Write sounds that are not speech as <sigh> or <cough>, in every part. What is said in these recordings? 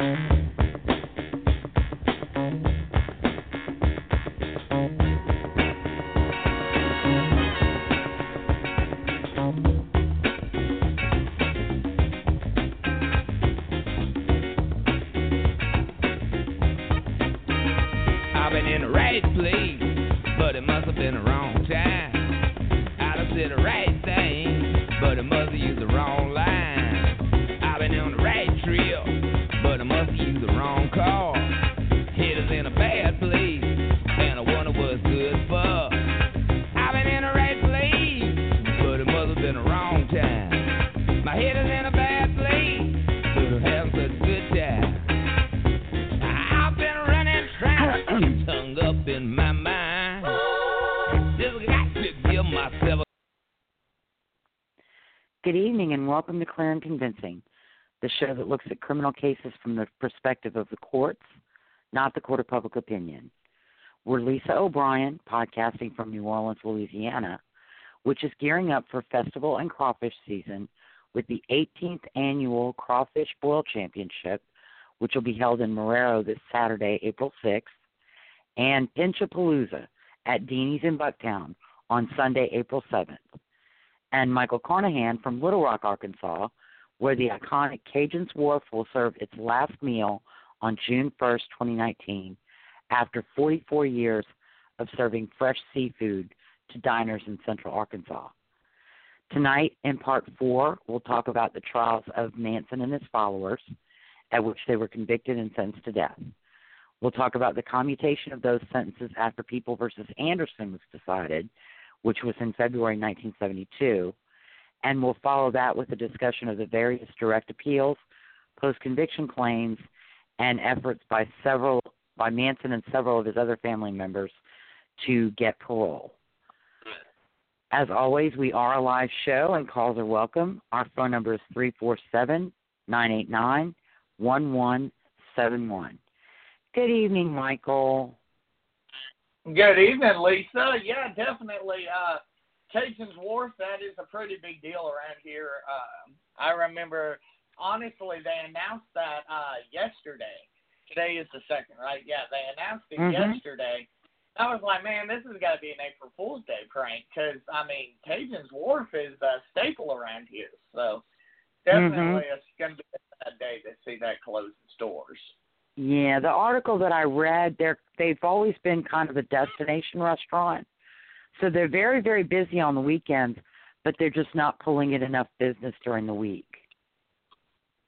I've welcome to Clear and Convincing, the show that looks at criminal cases from the perspective of the courts, not the court of public opinion. We're Lisa O'Brien, podcasting from New Orleans, Louisiana, which is gearing up for festival and crawfish season with the 18th annual Crawfish Boil Championship, which will be held in Marrero this Saturday, April 6th, and Pinchapalooza at Deanie's in Bucktown on Sunday, April 7th and Michael Carnahan from Little Rock, Arkansas, where the iconic Cajun's Wharf will serve its last meal on June 1st, 2019, after 44 years of serving fresh seafood to diners in central Arkansas. Tonight, in part four, we'll talk about the trials of Manson and his followers, at which they were convicted and sentenced to death. We'll talk about the commutation of those sentences after People versus Anderson was decided, which was in February 1972, and we'll follow that with a discussion of the various direct appeals, post-conviction claims, and efforts by several by Manson and several of his other family members to get parole. As always, we are a live show and calls are welcome. Our phone number is 347 989 1171. Good evening, Michael. Good evening, Lisa. Yeah, definitely. Uh, Cajun's Wharf, that is a pretty big deal around here. Uh, I remember, honestly, they announced that uh, yesterday. Today is the second, right? Yeah, they announced it Mhm. yesterday. I was like, man, this has got to be an April Fool's Day prank because, I mean, Cajun's Wharf is a staple around here. So definitely it's going to be a day to see that close its doors. Yeah, the article that I read, they're they've always been kind of a destination restaurant. So they're very, very busy on the weekends, but they're just not pulling in enough business during the week.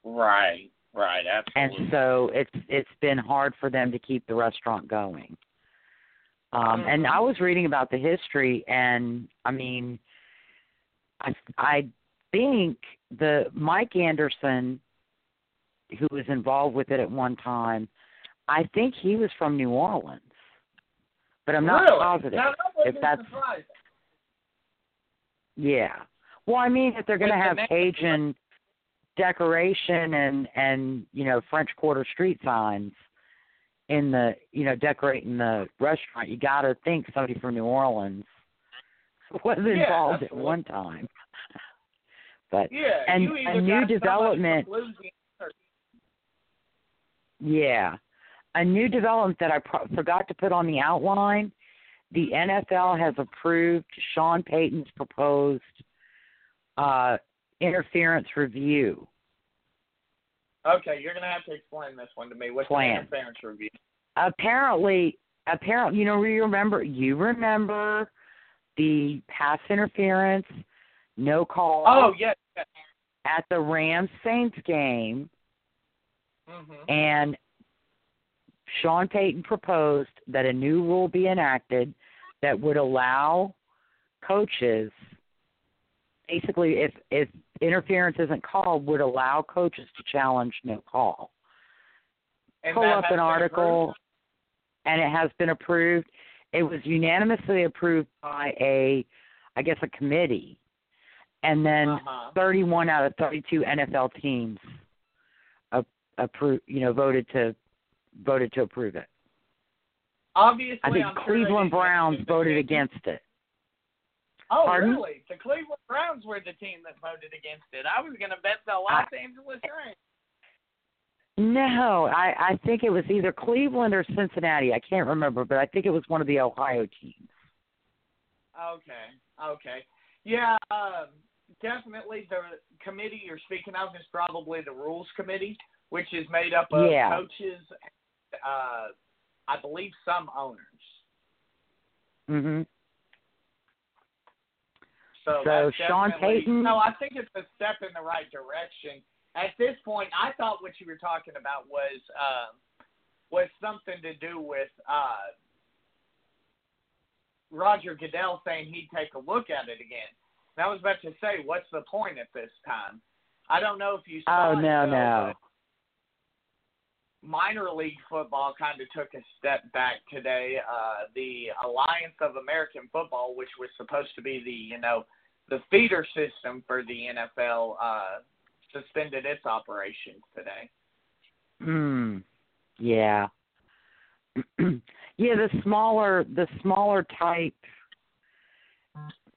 Right, right, absolutely. And so it's it's been hard for them to keep the restaurant going. Um and I was reading about the history and I mean I I think the Mike Anderson who was involved with it at one time, I think he was from New Orleans. But I'm not really? positive Now, that if that's surprising. yeah. Well, I mean, if they're going to have Cajun decoration and and you know French Quarter street signs in the you know decorating the restaurant, you got to think somebody from New Orleans <laughs> was Yeah, involved at one time. <laughs> but Yeah, and a new development. From Louisiana or- Yeah. A new development that I pro- forgot to put on the outline. The NFL has approved Sean Payton's proposed uh, interference review Okay, you're gonna have to explain this one to me. What's Plan. the interference review? apparently apparently you know you remember you remember the pass interference no call Oh yes, yes. at the Rams Saints game hmm and Sean Payton proposed that a new rule be enacted that would allow coaches basically if if interference isn't called would allow coaches to challenge no call. And Pull up an article approved? and it has been approved. It was unanimously approved by a I guess a committee. And then Uh-huh. 31 out of 32 NFL teams approve, you know, voted to voted to approve it. Obviously, I think I'm Cleveland didn't Browns voted against it. Oh, Pardon? really? The Cleveland Browns were the team that voted against it. I was going to bet the Los Angeles Rams. No, I I think it was either Cleveland or Cincinnati. I can't remember, but I think it was one of the Ohio teams. Okay, okay. Yeah, um, definitely the committee you're speaking of is probably the Rules Committee, which is made up of Yeah. coaches, uh, I believe some owners. Mhm. So, So Sean Payton- No, I think it's a step in the right direction. At this point, I thought what you were talking about was um, was something to do with uh, Roger Goodell saying he'd take a look at it again. And I was about to say, what's the point at this time? I don't know if you saw. Oh no, no. but Minor league football kind of took a step back today. Uh, the Alliance of American Football, which was supposed to be the you know the feeder system for the NFL, uh, suspended its operations today. Hmm. Yeah. <clears throat> yeah, the smaller the smaller type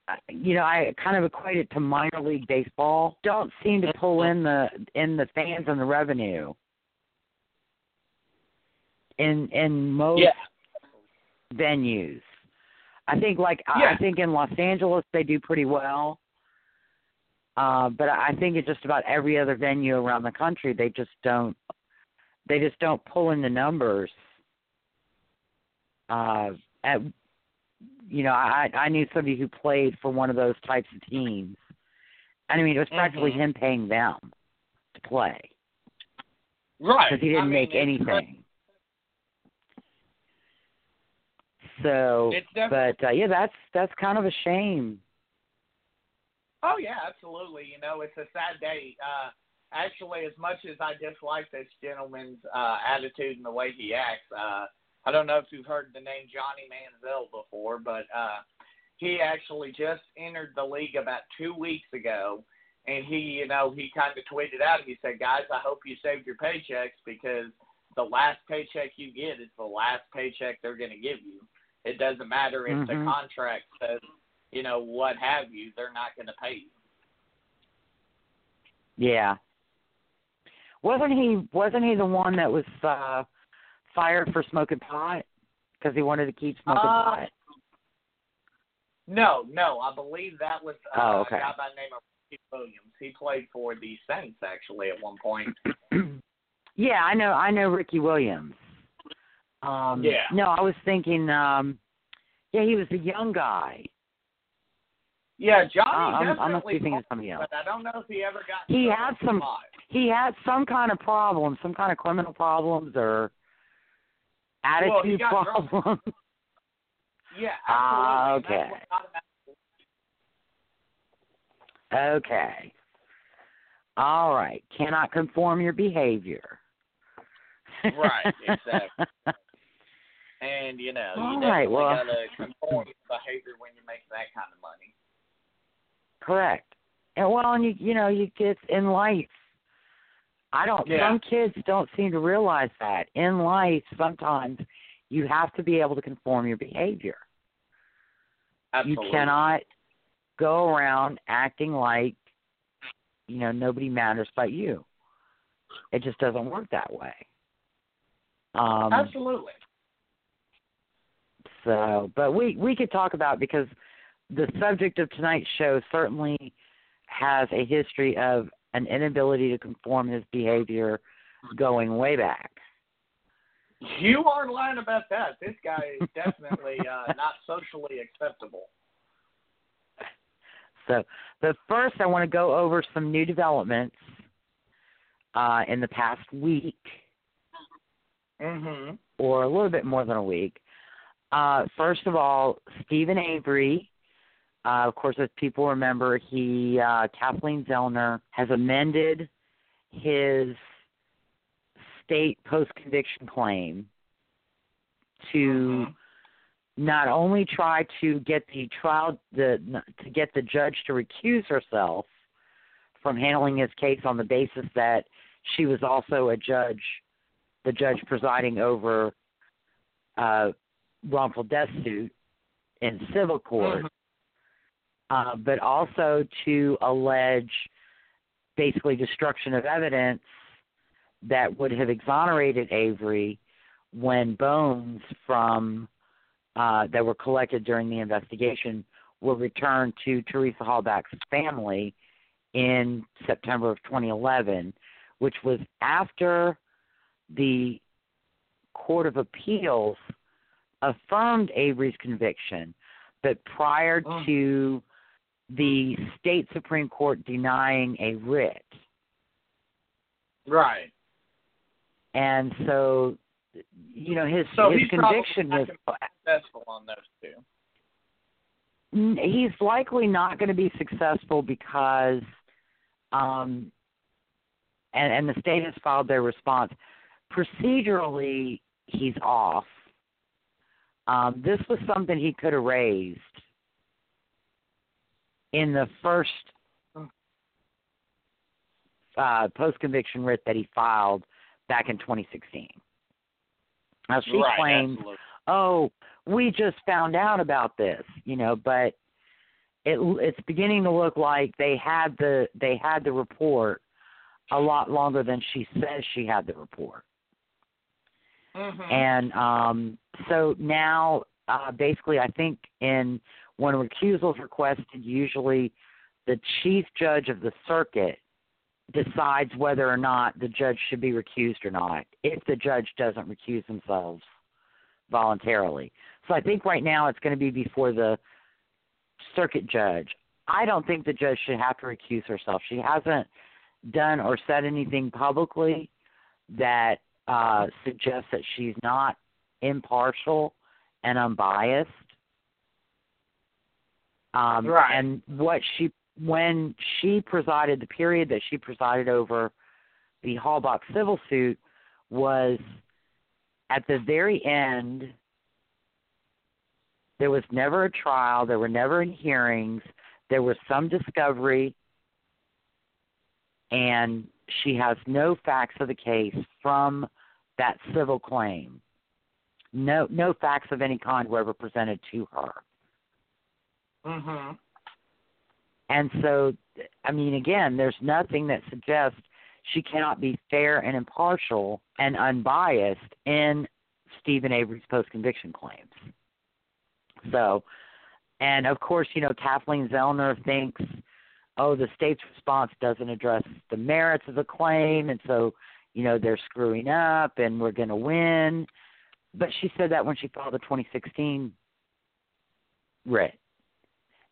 uh, you know, I kind of equate it to minor league baseball. Don't seem to pull in the in the fans and the revenue. In in most venues. I think like I- Yeah. I think in Los Angeles they do pretty well. Uh, but I think in just about every other venue around the country they just don't they just don't pull in the numbers. Uh, at you know, I I knew somebody who played for one of those types of teams. And I mean, it was practically Mhm. him paying them to play Right. because he didn't I mean, make it's- anything. So, but uh, yeah, that's that's kind of a shame. Oh yeah, absolutely. You know, it's a sad day. Uh actually as much as I dislike this gentleman's uh attitude and the way he acts, uh I don't know if you've heard the name Johnny Manziel before, but uh he actually just entered the league about two weeks ago and he, you know, he kind of tweeted out, he said, Guys, I hope you saved your paychecks because the last paycheck you get is the last paycheck they're gonna give you. It doesn't matter if the Mhm. contract says you know, what have you, they're not going to pay you. Yeah. Wasn't he wasn't he the one that was uh fired for smoking pot because he wanted to keep smoking Uh, pot? No, no, I believe that was uh, Oh, okay. a guy by the name of Ricky Williams. He played for the Saints actually at one point. <clears throat> yeah, I know I know Ricky Williams. Um Yeah. no, I was thinking um yeah, he was the young guy. Yeah, Johnny Uh, I'm- I must definitely be thinking somebody else. but I don't know if he ever got. He had some-. He had some kind of problem, some kind of criminal problems or attitude problems. <laughs> Yeah, Ah, absolutely. and okay. That's what got him out. Okay. All right. Cannot conform your behavior. Right, exactly. <laughs> And you know, All you right, definitely well- gotta conform your behavior when you make that kind of money. Correct. And well, and you you know, you get in life. I don't. Yeah. Some kids don't seem to realize that in life. Sometimes you have to be able to conform your behavior. Absolutely. You cannot go around acting like you know nobody matters but you. It just doesn't work that way. Um, Absolutely. So, but we we could talk about because the subject of tonight's show certainly has a history of an inability to conform his behavior going way back. You aren't lying about that. This guy is definitely uh, <laughs> not socially acceptable. So, but first, I want to go over some new developments uh, in the past week. Mm-hmm. or a little bit more than a week. Uh, first of all, Steven Avery. Uh, of course, as people remember, he uh, Kathleen Zellner has amended his state post-conviction claim to not only try to get the trial the to get the judge to recuse herself from handling his case on the basis that she was also a judge, the judge presiding over uh, wrongful death suit in civil court, uh, but also to allege basically destruction of evidence that would have exonerated Avery when bones from uh, that were collected during the investigation were returned to Teresa Halbach's family in September of 2011, which was after the Court of Appeals affirmed Avery's conviction, but prior Oh. to the state Supreme Court denying a writ. Right. And so, you know, his So his conviction was successful on those two. He's likely not going to be successful because um and and the state has filed their response procedurally he's off um this was something he could have raised in the first uh post conviction writ that he filed back in 2016 now she right, claims absolutely. oh, we just found out about this, you know, but it it's beginning to look like they had the they had the report a lot longer than she says she had the report. Mhm. And um so now uh basically I think in when a recusal is requested usually the chief judge of the circuit decides whether or not the judge should be recused or not if the judge doesn't recuse themselves voluntarily. So I think right now it's going to be before the circuit judge. I don't think the judge should have to recuse herself. She hasn't done or said anything publicly that uh, suggests that she's not impartial and unbiased. Um, Right. And what she, when she presided, the period that she presided over the Halbach civil suit was at the very end. There was never a trial. There were never any hearings. There was some discovery, and she has no facts of the case from that civil claim. No, no facts of any kind were ever presented to her. Mhm. And so, I mean, again, there's nothing that suggests she cannot be fair and impartial and unbiased in Steven Avery's post conviction claims. So, and of course, you know, Kathleen Zellner thinks, oh, the state's response doesn't address the merits of the claim, and so, you know, they're screwing up and we're going to win. But she said that when she filed the 2016 writ.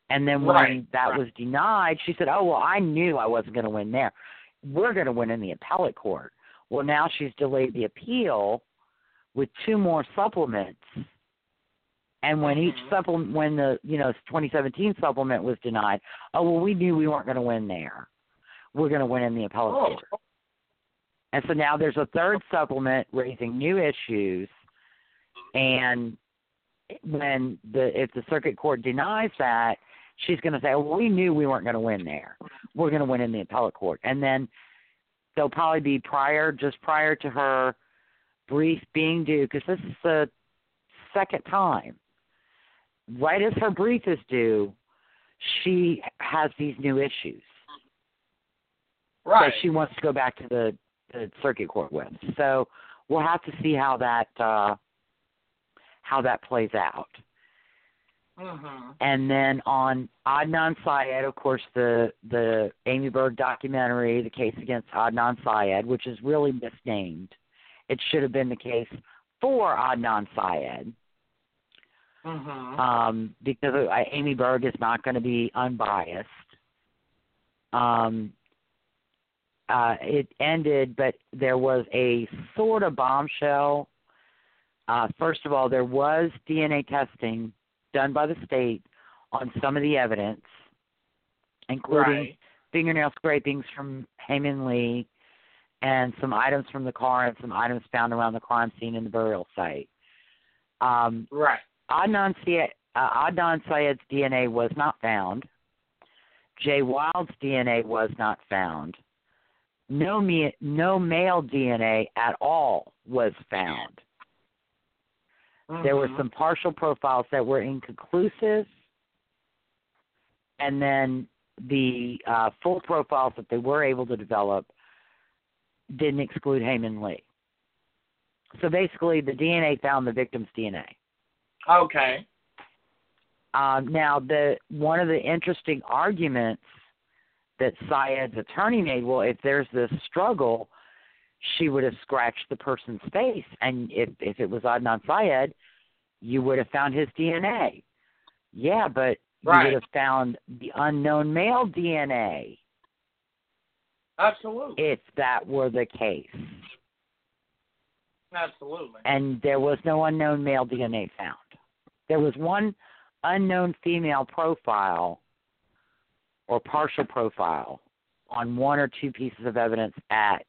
And then when Right, that right. was denied, she said, "Oh well, I knew I wasn't going to win there. We're going to win in the appellate court." Well, now she's delayed the appeal with two more supplements. And when each Mhm. supplement, when the you know 2017 supplement was denied, oh well, we knew we weren't going to win there. We're going to win in the appellate Oh. court. And so now there's a third supplement raising new issues, and when the if the circuit court denies that, she's going to say, "Well, we knew we weren't going to win there. We're going to win in the appellate court." And then there'll probably be prior, just prior to her brief being due, because this is the second time. Right as her brief is due, she has these new issues Right. that she wants to go back to the, the circuit court with. So we'll have to see how that uh, how that plays out. Mhm. And then on Adnan Syed, of course, the the Amy Berg documentary, the case against Adnan Syed, which is really misnamed. It should have been the case for Adnan Syed, Mhm. um, because uh, Amy Berg is not going to be unbiased. Um, uh, it ended, but there was a sort of bombshell Uh, first of all, there was DNA testing done by the state on some of the evidence, including Right. fingernail scrapings from Hae Min Lee and some items from the car and some items found around the crime scene and the burial site. Um, Right. Adnan, Syed, uh, Adnan Syed's DNA was not found. Jay Wild's DNA was not found. No, me, no male DNA at all was found. There were Mhm. some partial profiles that were inconclusive, and then the uh, full profiles that they were able to develop didn't exclude Hae Min Lee. So basically, the DNA found the victim's DNA. Okay. Um, now, the one of the interesting arguments that Syed's attorney made, well, if there's this struggle, she would have scratched the person's face, and if if it was Adnan Syed, you would have found his DNA. Yeah, but you would have found the unknown male DNA Absolutely. if that were the case. Absolutely. and there was no unknown male DNA found. There was one unknown female profile or partial profile on one or two pieces of evidence at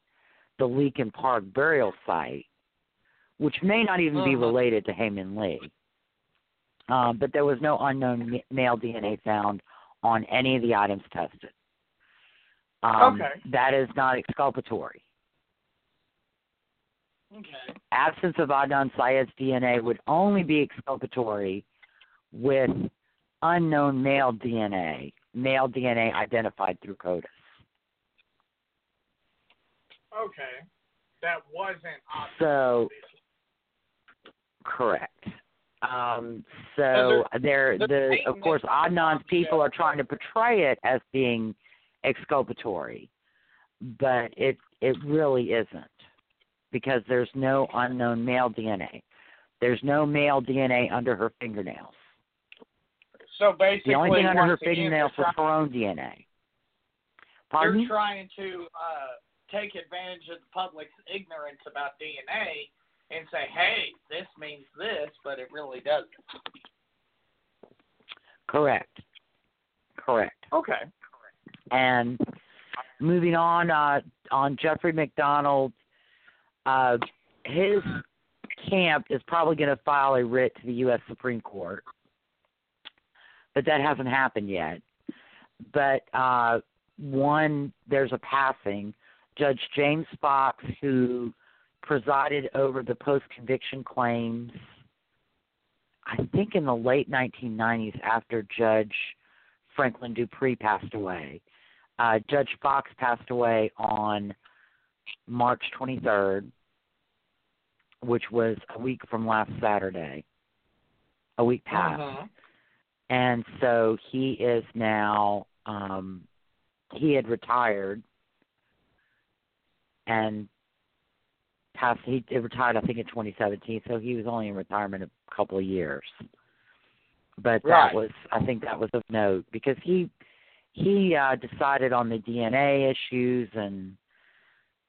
the Leakin Park burial site, which may not even be Mhm. related to Hae Min Lee. Um, but there was no unknown male DNA found on any of the items tested. Um, Okay. That is not exculpatory Okay. absence of Adnan Syed's DNA would only be exculpatory with unknown male DNA, male DNA identified through CODIS. Okay. That wasn't obvious. So, correct. Um, so there, the of course Adnan's people are trying to portray it as being exculpatory, but it it really isn't because there's no unknown male DNA. There's no male DNA under her fingernails. So basically, The only thing under her fingernails they're her own DNA. Pardon? They're trying to uh, take advantage of the public's ignorance about DNA and say, "Hey, this means this," but it really doesn't. Correct. Correct. Okay. And moving on, uh, on Jeffrey MacDonald, uh, his camp is probably going to file a writ to the U.S. Supreme Court, but that hasn't happened yet. But uh, one, there's a passing. Judge James Fox, who presided over the post conviction claims, I think in the late 1990s after Judge Franklin Dupree passed away. Uh, Judge Fox passed away on March 23rd, which was a week from last Saturday, a week past. Mhm. And so he is now, um, he had retired and passed, he retired, I think, in 2017, so he was only in retirement a couple of years. But that Right. was, I think that was of note because he, he uh, decided on the DNA issues and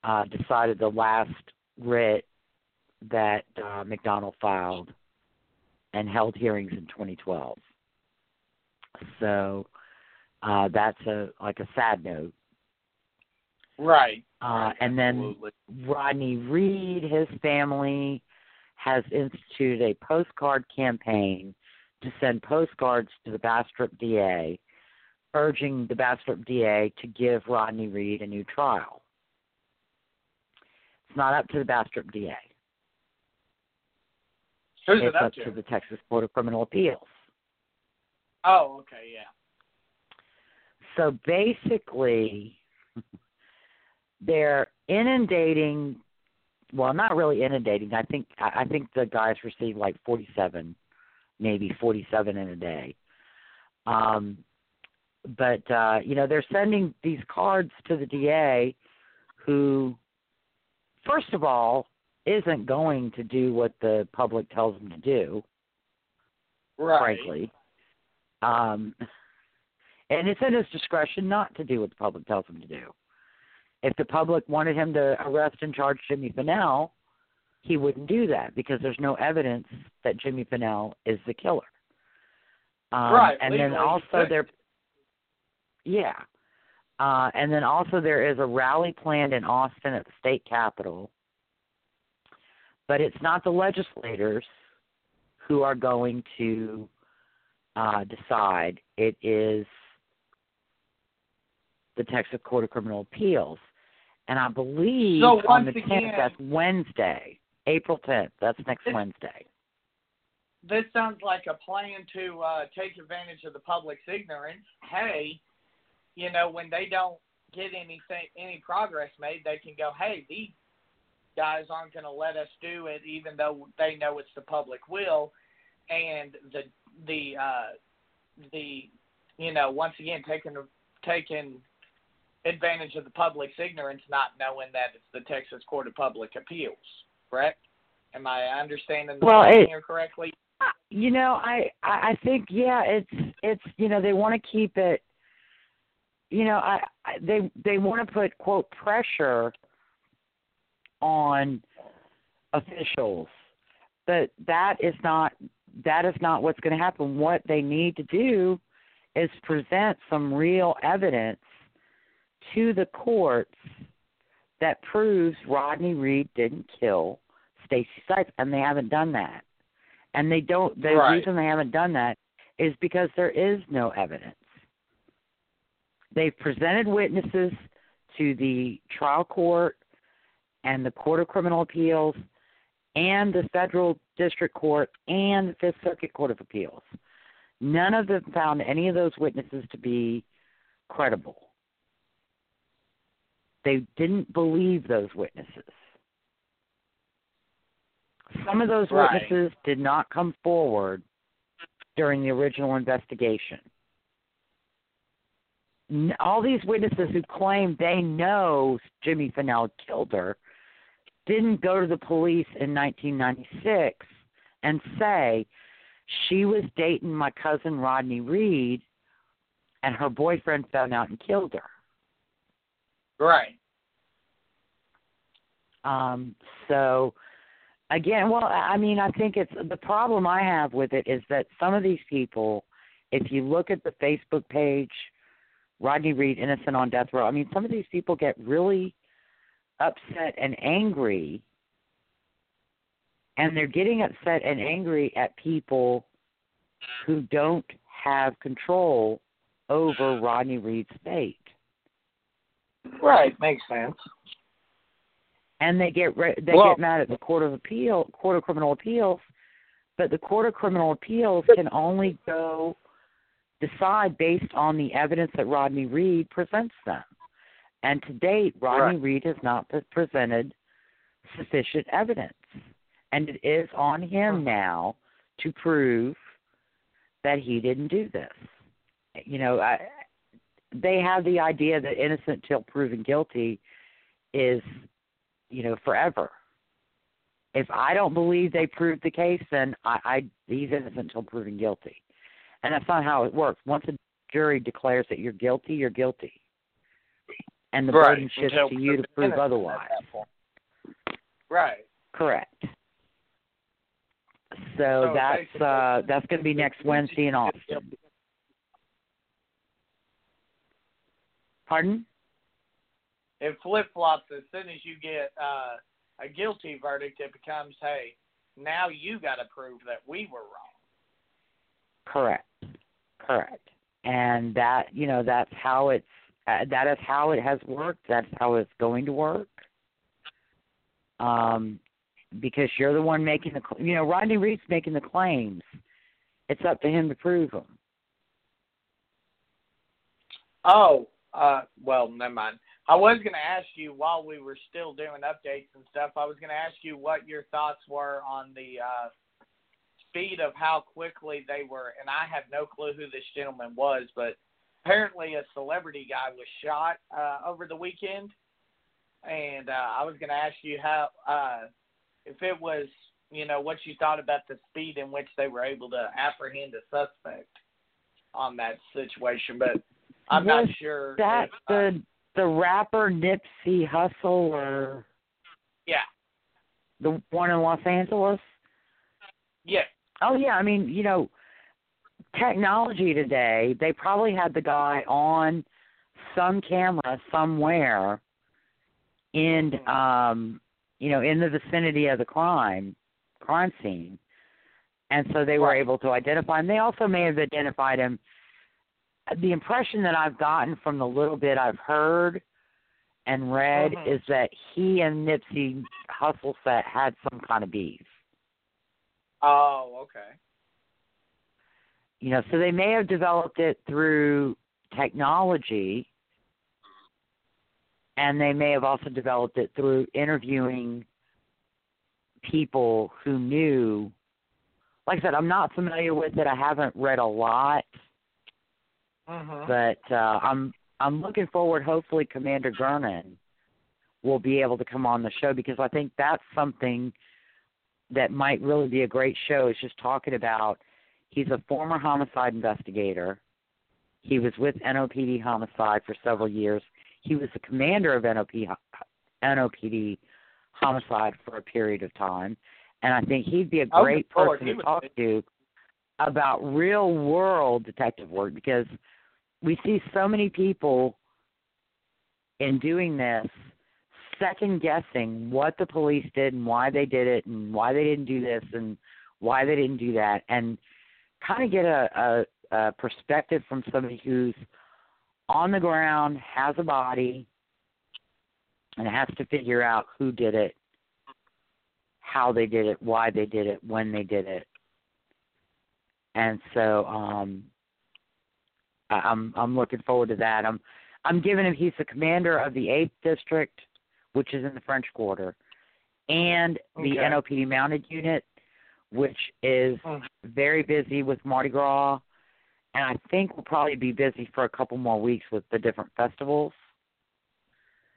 uh, decided the last writ that uh, MacDonald filed and held hearings in 2012. So uh, that's a like a sad note. Right. Uh, and then Rodney Reed, his family, has instituted a postcard campaign to send postcards to the Bastrop DA, urging the Bastrop DA to give Rodney Reed a new trial. It's not up to the Bastrop DA. Who's it's it up up to? to the Texas Court of Criminal Appeals. Oh, okay, yeah. So basically, they're inundating. Well, not really inundating. I think I think the guys receive like forty-seven, maybe forty-seven in a day. Um, but uh, you know, they're sending these cards to the DA, who, first of all, isn't going to do what the public tells them to do Right. frankly. Um, and it's in his discretion not to do what the public tells him to do. If the public wanted him to arrest and charge Jimmy Fennell, he wouldn't do that because there's no evidence that Jimmy Fennell is the killer. Um, Right, And then also there, yeah. Uh, and then also there is a rally planned in Austin at the state capitol. But it's not the legislators who are going to uh, decide. It is the Texas Court of Criminal Appeals. And I believe So on the 10th, again- that's Wednesday, April 10th. That's next This- Wednesday. this sounds like a plan to uh, take advantage of the public's ignorance. Hey, you know, when they don't get anything, any progress made, they can go, hey, these guys aren't going to let us do it, even though they know it's the public will, and the the uh, the you know once again taking taking advantage of the public's ignorance, not knowing that it's the Texas Court of Public Appeals. Correct? Am I understanding the Well, it- here correctly? Uh, you know, I I I think yeah, it's it's you know they want to keep it. You know, I, I they they want to put quote pressure on officials, but that is not that is not what's going to happen. What they need to do is present some real evidence to the courts that proves Rodney Reed didn't kill Stacey Stites, and they haven't done that. And they don't. The Right. reason they haven't done that is because there is no evidence. They've presented witnesses to the trial court and the Court of Criminal Appeals and the Federal District Court and the Fifth Circuit Court of Appeals. None of them found any of those witnesses to be credible. They didn't believe those witnesses. Some of those Right. witnesses did not come forward during the original investigation. All these witnesses who claim they know Jimmy Fennell killed her didn't go to the police in 1996 and say she was dating my cousin Rodney Reed and her boyfriend found out and killed her. Right. Um, so again, well, I mean, I think it's the problem I have with it is that some of these people, if you look at the Facebook page, Rodney Reed, innocent on death row. I mean, some of these people get really upset and angry, and they're getting upset and angry at people who don't have control over Rodney Reed's fate. Right. Makes sense. and they get re- they Well- get mad at the court of appeal court of criminal appeals but the court of criminal appeals can only go decide based on the evidence that Rodney Reed presents them and to date Rodney Right. Reed has not presented sufficient evidence and it is on him now to prove that he didn't do this you know I, they have the idea that innocent till proven guilty is you know, forever. If I don't believe they proved the case, then I, I he's innocent until proven guilty, and that's not how it works. Once a jury declares that you're guilty, you're guilty, and the right. burden shifts Until to you to prove otherwise. Right. Correct. So, So that's uh that's going to be next Wednesday in Austin. Pardon? It flip flops as soon as you get uh, a guilty verdict. It becomes, hey, now you got to prove that we were wrong. Correct. Correct. And that, you know, that's how it's uh, that is how it has worked. That's how it's going to work. Um because you're the one making the you know, Rodney Reed's making the claims. It's up to him to prove them. Oh, uh, well, never mind. I was going to ask you while we were still doing updates and stuff. I was going to ask you what your thoughts were on the uh, speed of how quickly they were. And I have no clue who this gentleman was, but apparently a celebrity guy was shot uh, over the weekend. And uh, I was going to ask you how, uh, if it was, you know, what you thought about the speed in which they were able to apprehend a suspect on that situation, but I'm not Was sure. That if, the the rapper Nipsey Hussle or yeah, the one in Los Angeles. Yes. Oh yeah, I mean, you know, technology today, they probably had the guy on some camera somewhere in um you know, in the vicinity of the crime crime scene. And so they were Right. able to identify him. They also may have identified him. The impression that I've gotten from the little bit I've heard and read Mhm. is that he and Nipsey Hussle set had some kind of beef. Oh, okay. you know so they may have developed it through technology and they may have also developed it through interviewing people who knew like i said i'm not familiar with it i haven't read a lot Mhm. but uh i'm i'm looking forward hopefully commander gernon will be able to come on the show because i think that's something that might really be a great show is just talking about he's a former homicide investigator. He was with NOPD homicide for several years. He was the commander of NOP, NOPD homicide for a period of time. And I think he'd be a great person to talk to about real world detective work because we see so many people in doing this second guessing what the police did and why they did it and why they didn't do this and why they didn't do that and kind of get a, a, a perspective from somebody who's on the ground, has a body, and has to figure out who did it, how they did it, why they did it, when they did it. And so um I'm I'm looking forward to that. I'm I'm giving him he's the commander of the eighth district, which is in the French Quarter, and the Okay. NOPD mounted unit, which is Mhm. very busy with Mardi Gras, and I think we'll probably be busy for a couple more weeks with the different festivals.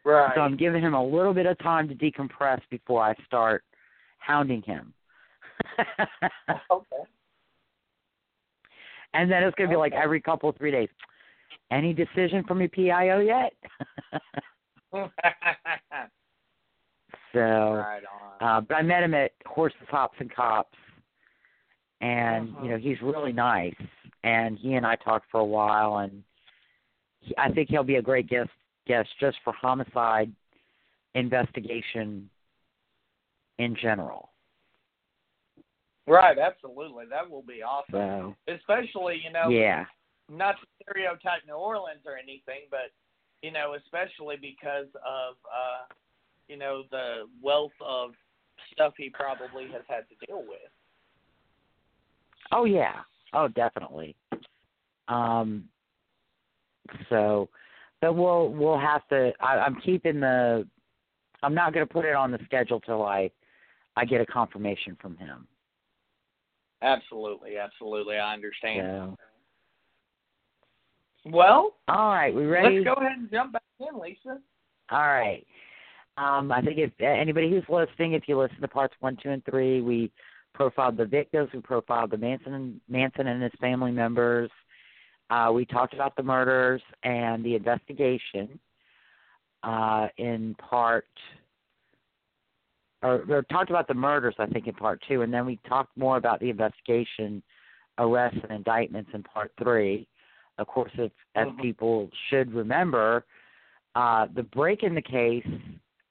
Right. So I'm giving him a little bit of time to decompress before I start hounding him. <laughs> okay. And then it's going to be like every couple three days. Any decision from your PIO yet? <laughs> so, right uh, but I met him at Horses, Hops, and Cops, and Uh-huh. you know he's really nice. And he and I talked for a while, and he, I think he'll be a great guest guest just for homicide investigation in general. Right, absolutely. That will be awesome. So, Especially, you know, yeah, not to stereotype New Orleans or anything, but you know, especially because of uh, you know, the wealth of stuff he probably has had to deal with. Oh yeah. Oh definitely. Um so but we'll we'll have to I, I'm keeping the I'm not gonna put it on the schedule till I I get a confirmation from him. Absolutely, absolutely. I understand. So Well, all right, we ready? let's go ahead and jump back in, Lisa. All right. Um, I think if anybody who's listening, if you listen to parts one, two, and three, we profiled the victims, we profiled the Manson, Manson and his family members. Uh, we talked about the murders and the investigation uh, in part, or, or talked about the murders, I think, in part two, and then we talked more about the investigation, arrests, and indictments in part three. Of course, if, as Mhm. people should remember, uh, the break in the case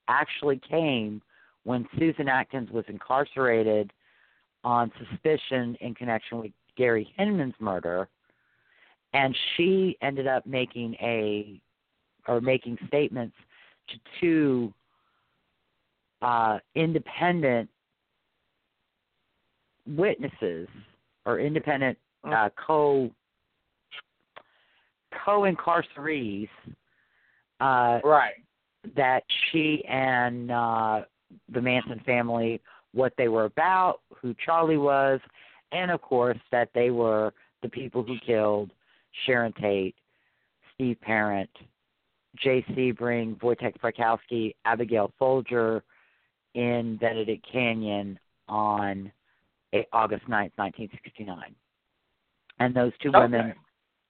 actually came when Susan Atkins was incarcerated on suspicion in connection with Gary Hinman's murder, and she ended up making a or making statements to two uh, independent witnesses or independent uh, co co incarcerees uh, Right. that she and uh, the Manson family, what they were about, who Charlie was, and of course that they were the people who killed Sharon Tate, Steve Parent, Jay Sebring, Voytek Frykowski, Abigail Folger in Benedict Canyon on August 9th, 1969. And those two Okay. women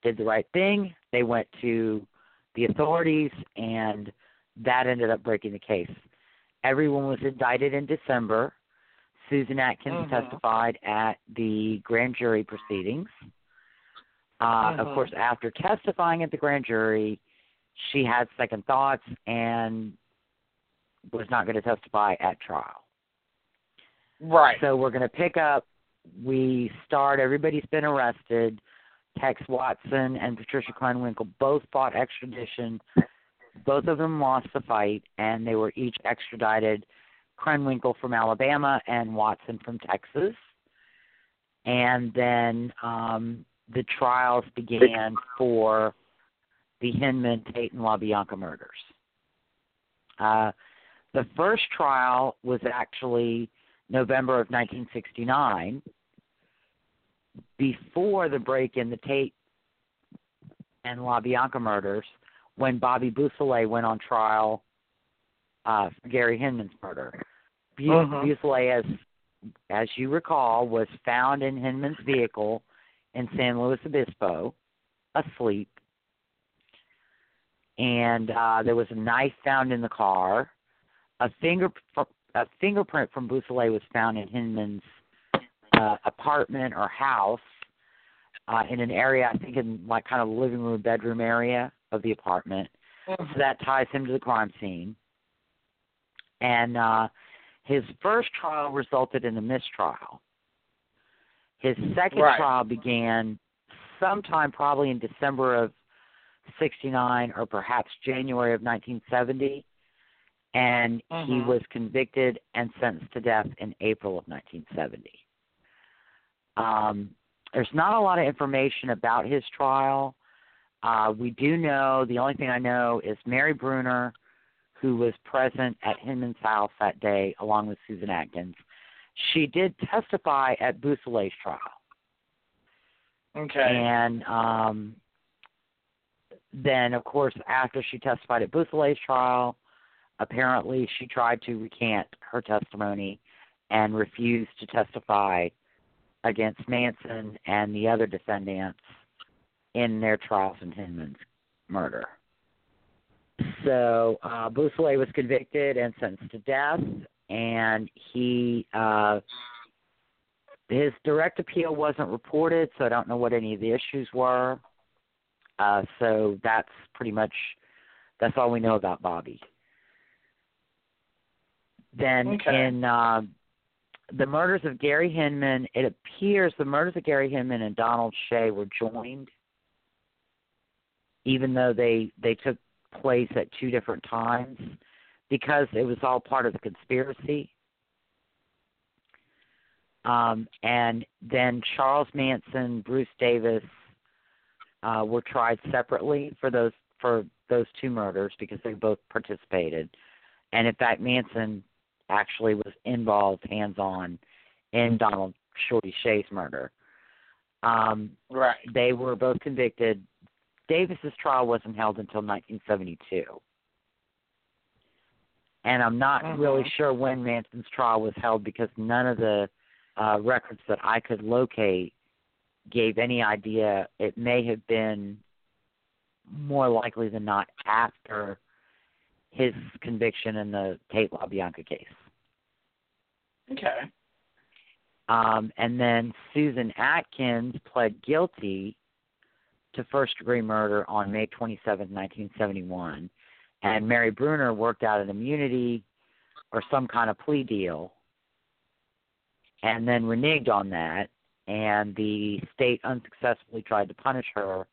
did the right thing. They went to the authorities, and that ended up breaking the case. everyone was indicted in December. Susan Atkins Mhm. testified at the grand jury proceedings. Uh, Of Mhm. course, after testifying at the grand jury, she had second thoughts and was not going to testify at trial. Right. So we're going to pick up. We start. Everybody's been arrested. Tex Watson and Patricia Krenwinkel both fought extradition. Both of them lost the fight, and they were each extradited. Krenwinkel from Alabama and Watson from Texas. And then um, the trials began for the Hinman, Tate, and LaBianca murders. Uh, the first trial was actually November of 1969, before the break in the Tate and LaBianca murders, when Bobby Beausoleil went on trial uh, for Gary Hinman's murder. Mhm. Beausoleil, as as you recall, was found in Hinman's vehicle in San Luis Obispo, asleep. And uh, there was a knife found in the car. A finger a fingerprint from Beausoleil was found in Hinman's uh, apartment or house uh, in an area, I think in like kind of living room, bedroom area of the apartment. So that ties him to the crime scene. And uh, his first trial resulted in a mistrial. His second Right. trial began sometime probably in December of 69 or perhaps January of 1970 and he Mhm. was convicted and sentenced to death in April of 1970. Um, there's not a lot of information about his trial. Uh, we do know the only thing I know is Mary Bruner, who was present at Hinman's house that day along with Susan Atkins. She did testify at Beausoleil's trial. Okay. And um, then, of course, after she testified at Beausoleil's trial, apparently she tried to recant her testimony and refused to testify against Manson and the other defendants in their trials in Hinman's murder. So uh, Beausoleil was convicted and sentenced to death, and he uh, his direct appeal wasn't reported, so I don't know what any of the issues were. Uh, so that's pretty much that's all we know about Bobby. Then Okay. in uh, the murders of Gary Hinman, it appears the murders of Gary Hinman and Donald Shea were joined, even though they they took place at two different times, because it was all part of the conspiracy. Um, and then Charles Manson, Bruce Davis uh, were tried separately for those for those two murders because they both participated. And in fact, Manson actually was involved hands on in Donald Shorty Shea's murder. Um, right. they were both convicted. Davis's trial wasn't held until 1972. And I'm not Mhm. really sure when Manson's trial was held because none of the uh, records that I could locate gave any idea. It may have been more likely than not after his conviction in the Tate LaBianca case. Okay. Um, and then Susan Atkins pled guilty to first degree murder on May 27, 1971. And Mary Bruner worked out an immunity or some kind of plea deal and then reneged on that. And the state unsuccessfully tried to punish her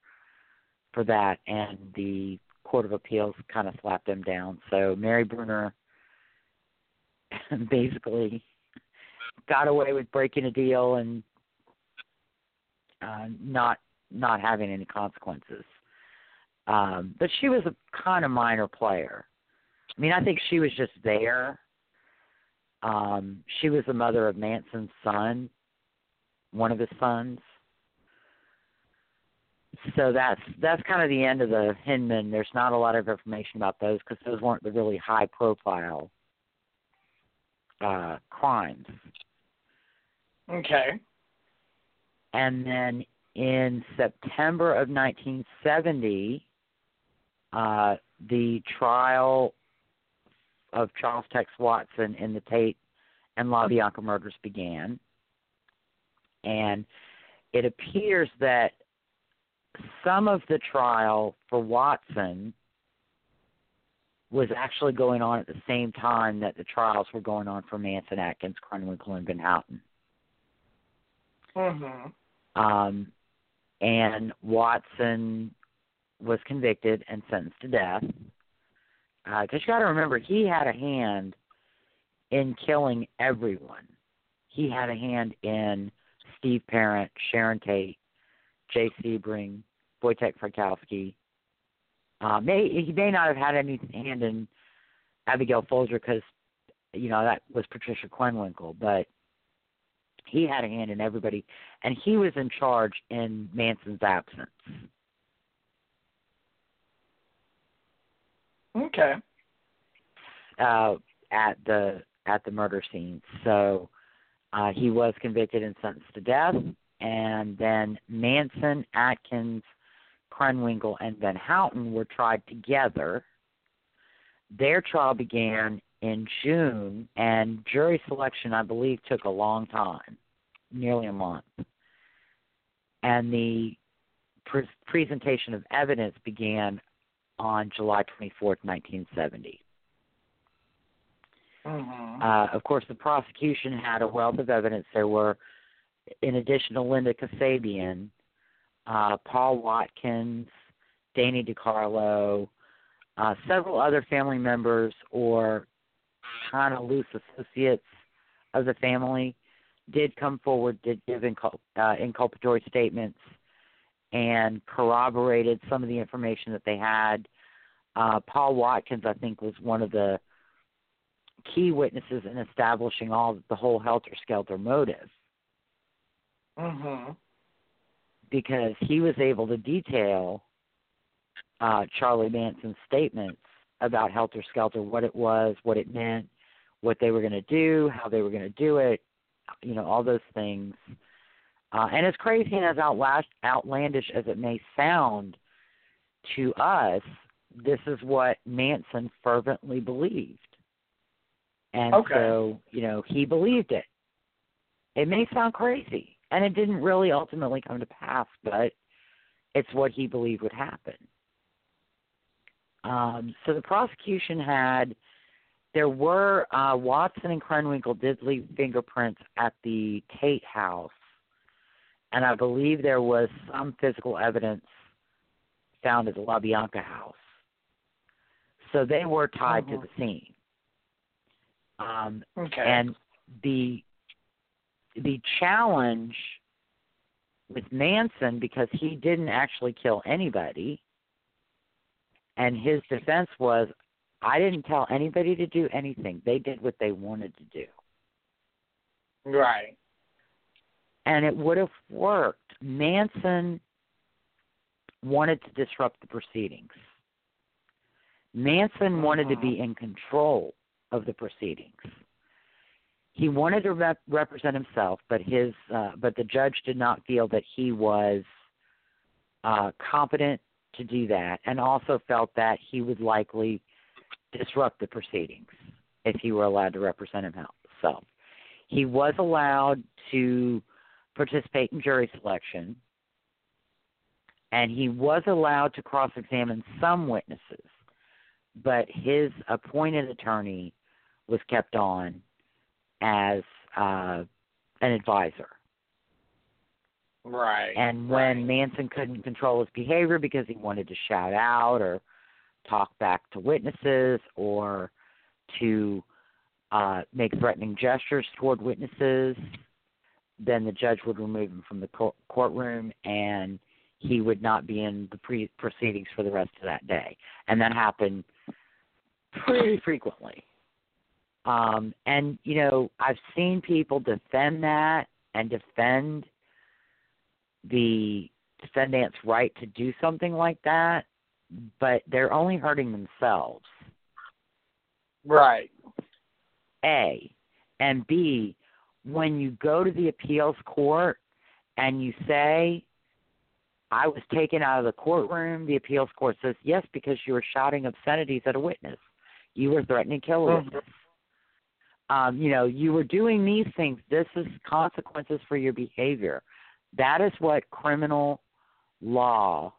for that. And the Court of Appeals kind of slapped them down. So Mary Bruner <laughs> basically got away with breaking a deal and uh, not not having any consequences. Um, but she was a kind of minor player. I mean, I think she was just there. Um, she was the mother of Manson's son, one of his sons. So that's that's kind of the end of the Hinman. There's not a lot of information about those because those weren't the really high profile uh, crimes. Okay. And then in September of 1970, uh, the trial of Charles Tex Watson in the Tate and LaBianca murders began. And it appears that some of the trial for Watson was actually going on at the same time that the trials were going on for Manson, Atkins, Krenwinkel, and Van Houten. Mm-hmm. Um, and Watson was convicted and sentenced to death. Because uh, you got to remember, he had a hand in killing everyone. He had a hand in Steve Parent, Sharon Tate, Jay Sebring, Voytek Frykowski. Uh, may he may not have had any hand in Abigail Folger because you know that was Patricia Krenwinkel, but he had a hand in everybody, and he was in charge in Manson's absence. Okay. Uh, at the at the murder scene, so uh, he was convicted and sentenced to death, and then Manson, Atkins, Krenwinkel, and Van Houten were tried together. Their trial began in June, and jury selection, I believe, took a long time, nearly a month. And the pre- presentation of evidence began on July 24th, 1970. Mm-hmm. Uh, of course, the prosecution had a wealth of evidence. There were, in addition to Linda Kasabian, uh, Paul Watkins, Danny DiCarlo, uh, several other family members or kind of loose associates of the family did come forward, did give incul- uh, inculpatory statements, and corroborated some of the information that they had. Uh, Paul Watkins, I think, was one of the key witnesses in establishing all the whole helter skelter motive Mm-hmm. because he was able to detail uh, Charlie Manson's statements about helter skelter, what it was, what it meant, what they were going to do, how they were going to do it, you know, all those things. Uh, and as crazy and as outlandish as it may sound to us, this is what Manson fervently believed. And Okay. so, you know, he believed it. It may sound crazy, and it didn't really ultimately come to pass, but it's what he believed would happen. Um, so the prosecution had, there were, uh, Watson and Krenwinkel did leave fingerprints at the Tate house, and I believe there was some physical evidence found at the LaBianca house. So they were tied to Mhm. the scene. Um, Okay. and the the challenge with Manson because he didn't actually kill anybody and his defense was I didn't tell anybody to do anything. They did what they wanted to do. right. And it would have worked. Manson wanted to disrupt the proceedings. Manson wanted to be uh-huh. in control of the proceedings. He wanted to rep- represent himself, but his uh, but the judge did not feel that he was uh, competent to do that, and also felt that he would likely disrupt the proceedings if he were allowed to represent himself. He was allowed to participate in jury selection, and he was allowed to cross examine some witnesses, but his appointed attorney was kept on as uh, an advisor. Right. And when right. Manson couldn't control his behavior because he wanted to shout out or talk back to witnesses or to uh, make threatening gestures toward witnesses, then the judge would remove him from the court- courtroom and he would not be in the pre- proceedings for the rest of that day. And that happened pretty frequently. Um, and, you know, I've seen people defend that and defend the defendant's right to do something like that, but they're only hurting themselves. Right. A. And B, when you go to the appeals court and you say, I was taken out of the courtroom, the appeals court says, yes, because you were shouting obscenities at a witness. You were threatening to kill a witness. Um, you know, you were doing these things. This is consequences for your behavior. That is what criminal law.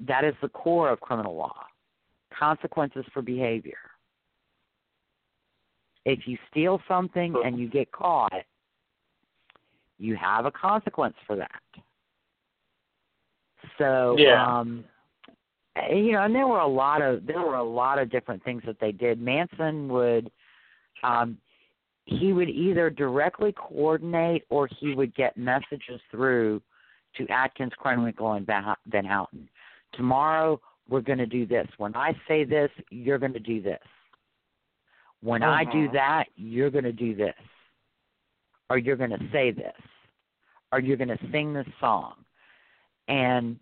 That is the core of criminal law. Consequences for behavior. If you steal something and you get caught, you have a consequence for that. So, Yeah. um, you know, and there were a lot of there were a lot of different things that they did. Manson would, um, he would either directly coordinate or he would get messages through to Atkins, Krenwinkel, and Van Houten. Tomorrow we're going to do this. When I say this, you're going to do this. When I do Mhm. that, you're going to do this. Or you're going to say this. Or you're going to sing this song. And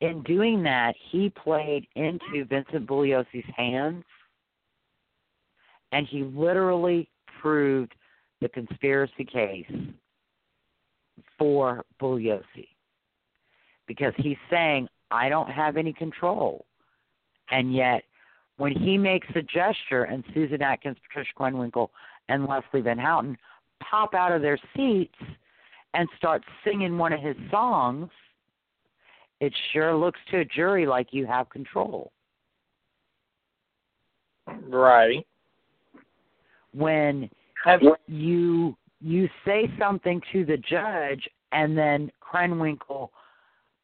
in doing that, he played into Vincent Bugliosi's hands and he literally proved the conspiracy case for Bugliosi. Because he's saying, I don't have any control. And yet, when he makes a gesture and Susan Atkins, Patricia Krenwinkel, and Leslie Van Houten pop out of their seats and start singing one of his songs, it sure looks to a jury like you have control. Right. When Have, you you say something to the judge and then Krenwinkel,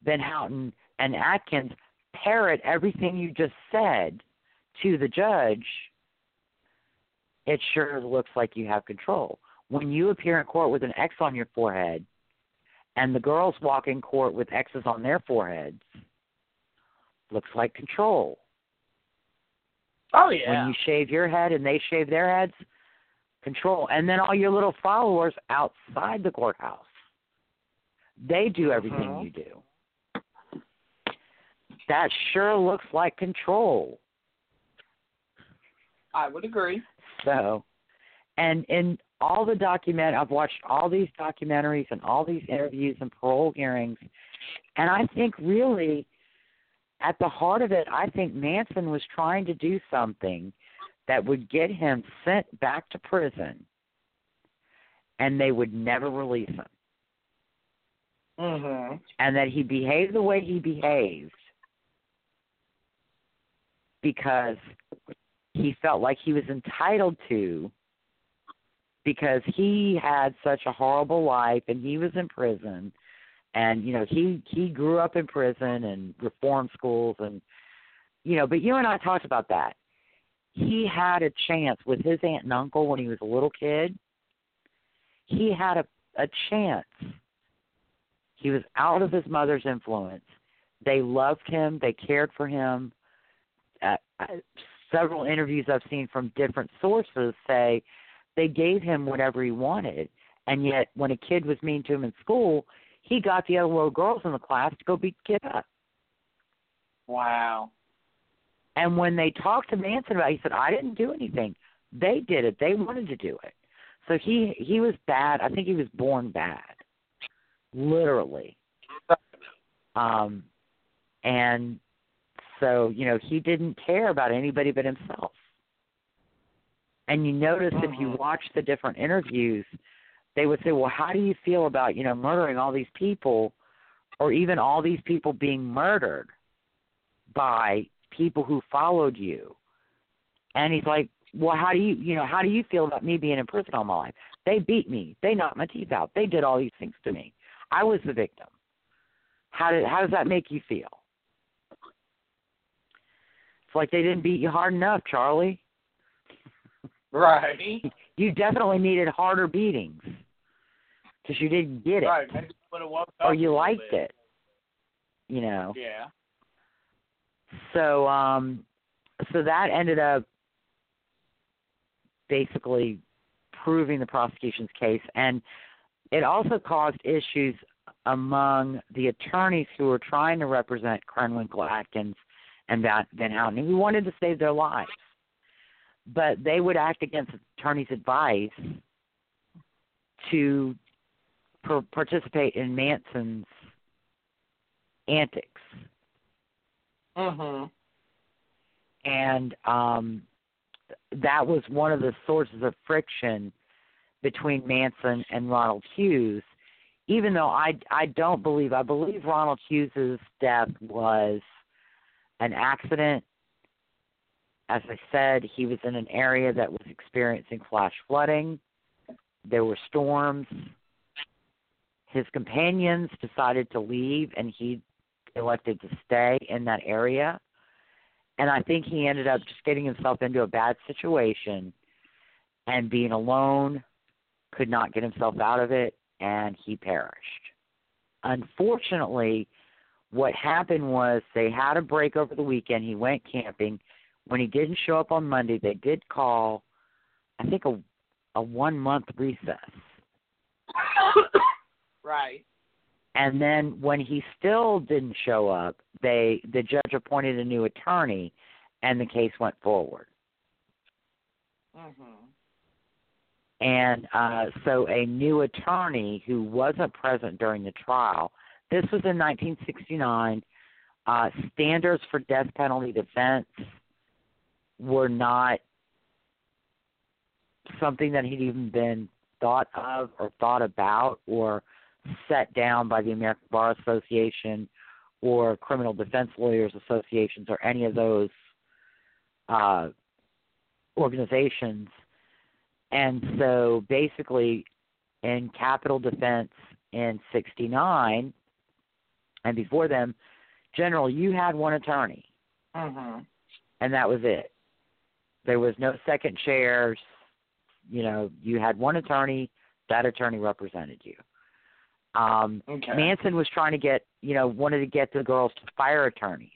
Van Houten, and Atkins parrot everything you just said to the judge, it sure looks like you have control. When you appear in court with an X on your forehead and the girls walk in court with X's on their foreheads, looks like control. oh yeah. When you shave your head and they shave their heads, control. And then all your little followers outside the courthouse, they do everything Mhm. you do. That sure looks like control. I would agree. So, and in all the document, I've watched all these documentaries and all these interviews and parole hearings, and I think really, at the heart of it, I think Manson was trying to do something that would get him sent back to prison, and they would never release him, Mhm. and that he behaved the way he behaved because he felt like he was entitled to because he had such a horrible life and he was in prison. And you know he he grew up in prison and reform schools and you know but you and I talked about that he had a chance with his aunt and uncle when he was a little kid. He had a a chance. He was out of his mother's influence. They loved him. They cared for him. Uh, I- several interviews I've seen from different sources say they gave him whatever he wanted, and yet when a kid was mean to him in school, he got the other little girls in the class to go beat the kid up. Wow. And when they talked to Manson about, it, he said, "I didn't do anything. They did it. They wanted to do it." So he he was bad. I think he was born bad, literally. Um, and so you know he didn't care about anybody but himself. And you notice if you Mhm. watch the different interviews, they would say, "Well, how do you feel about you know murdering all these people, or even all these people being murdered by people who followed you?" And he's like, "Well, how do you you know how do you feel about me being in prison all my life? They beat me, they knocked my teeth out, they did all these things to me. I was the victim. How did how does that make you feel?" It's like they didn't beat you hard enough, Charlie. <laughs> Right. You definitely needed harder beatings because you didn't get it, Right. Maybe or you liked it. You know. Yeah. So um, so that ended up basically proving the prosecution's case, and it also caused issues among the attorneys who were trying to represent Krenwinkel, Atkins, and Van, Houten, who wanted to save their lives. But they would act against the attorney's advice to per- participate in Manson's antics. Mhm. and um, that was one of the sources of friction between Manson and Ronald Hughes. Even though I I don't believe I believe Ronald Hughes's death was an accident. As I said, he was in an area that was experiencing flash flooding. There were storms. His companions decided to leave, and he elected to stay in that area. And I think he ended up just getting himself into a bad situation and being alone, could not get himself out of it, and he perished. Unfortunately, what happened was they had a break over the weekend. He went camping. When he didn't show up on Monday, they did call, I think, a a one month recess. <coughs> right. And then when he still didn't show up, they the judge appointed a new attorney, and the case went forward. Mhm. And uh, so a new attorney who wasn't present during the trial. This was in 1969. Uh, standards for death penalty defense were not something that had even been thought of or thought about or set down by the American Bar Association or Criminal Defense Lawyers Associations or any of those uh, organizations. And so basically, in capital defense in 69 and before them, General, you had one attorney, Mhm. and that was it. There was no second chairs. You know, you had one attorney. That attorney represented you. Um, Okay. Manson was trying to get, you know, wanted to get the girls to fire attorneys.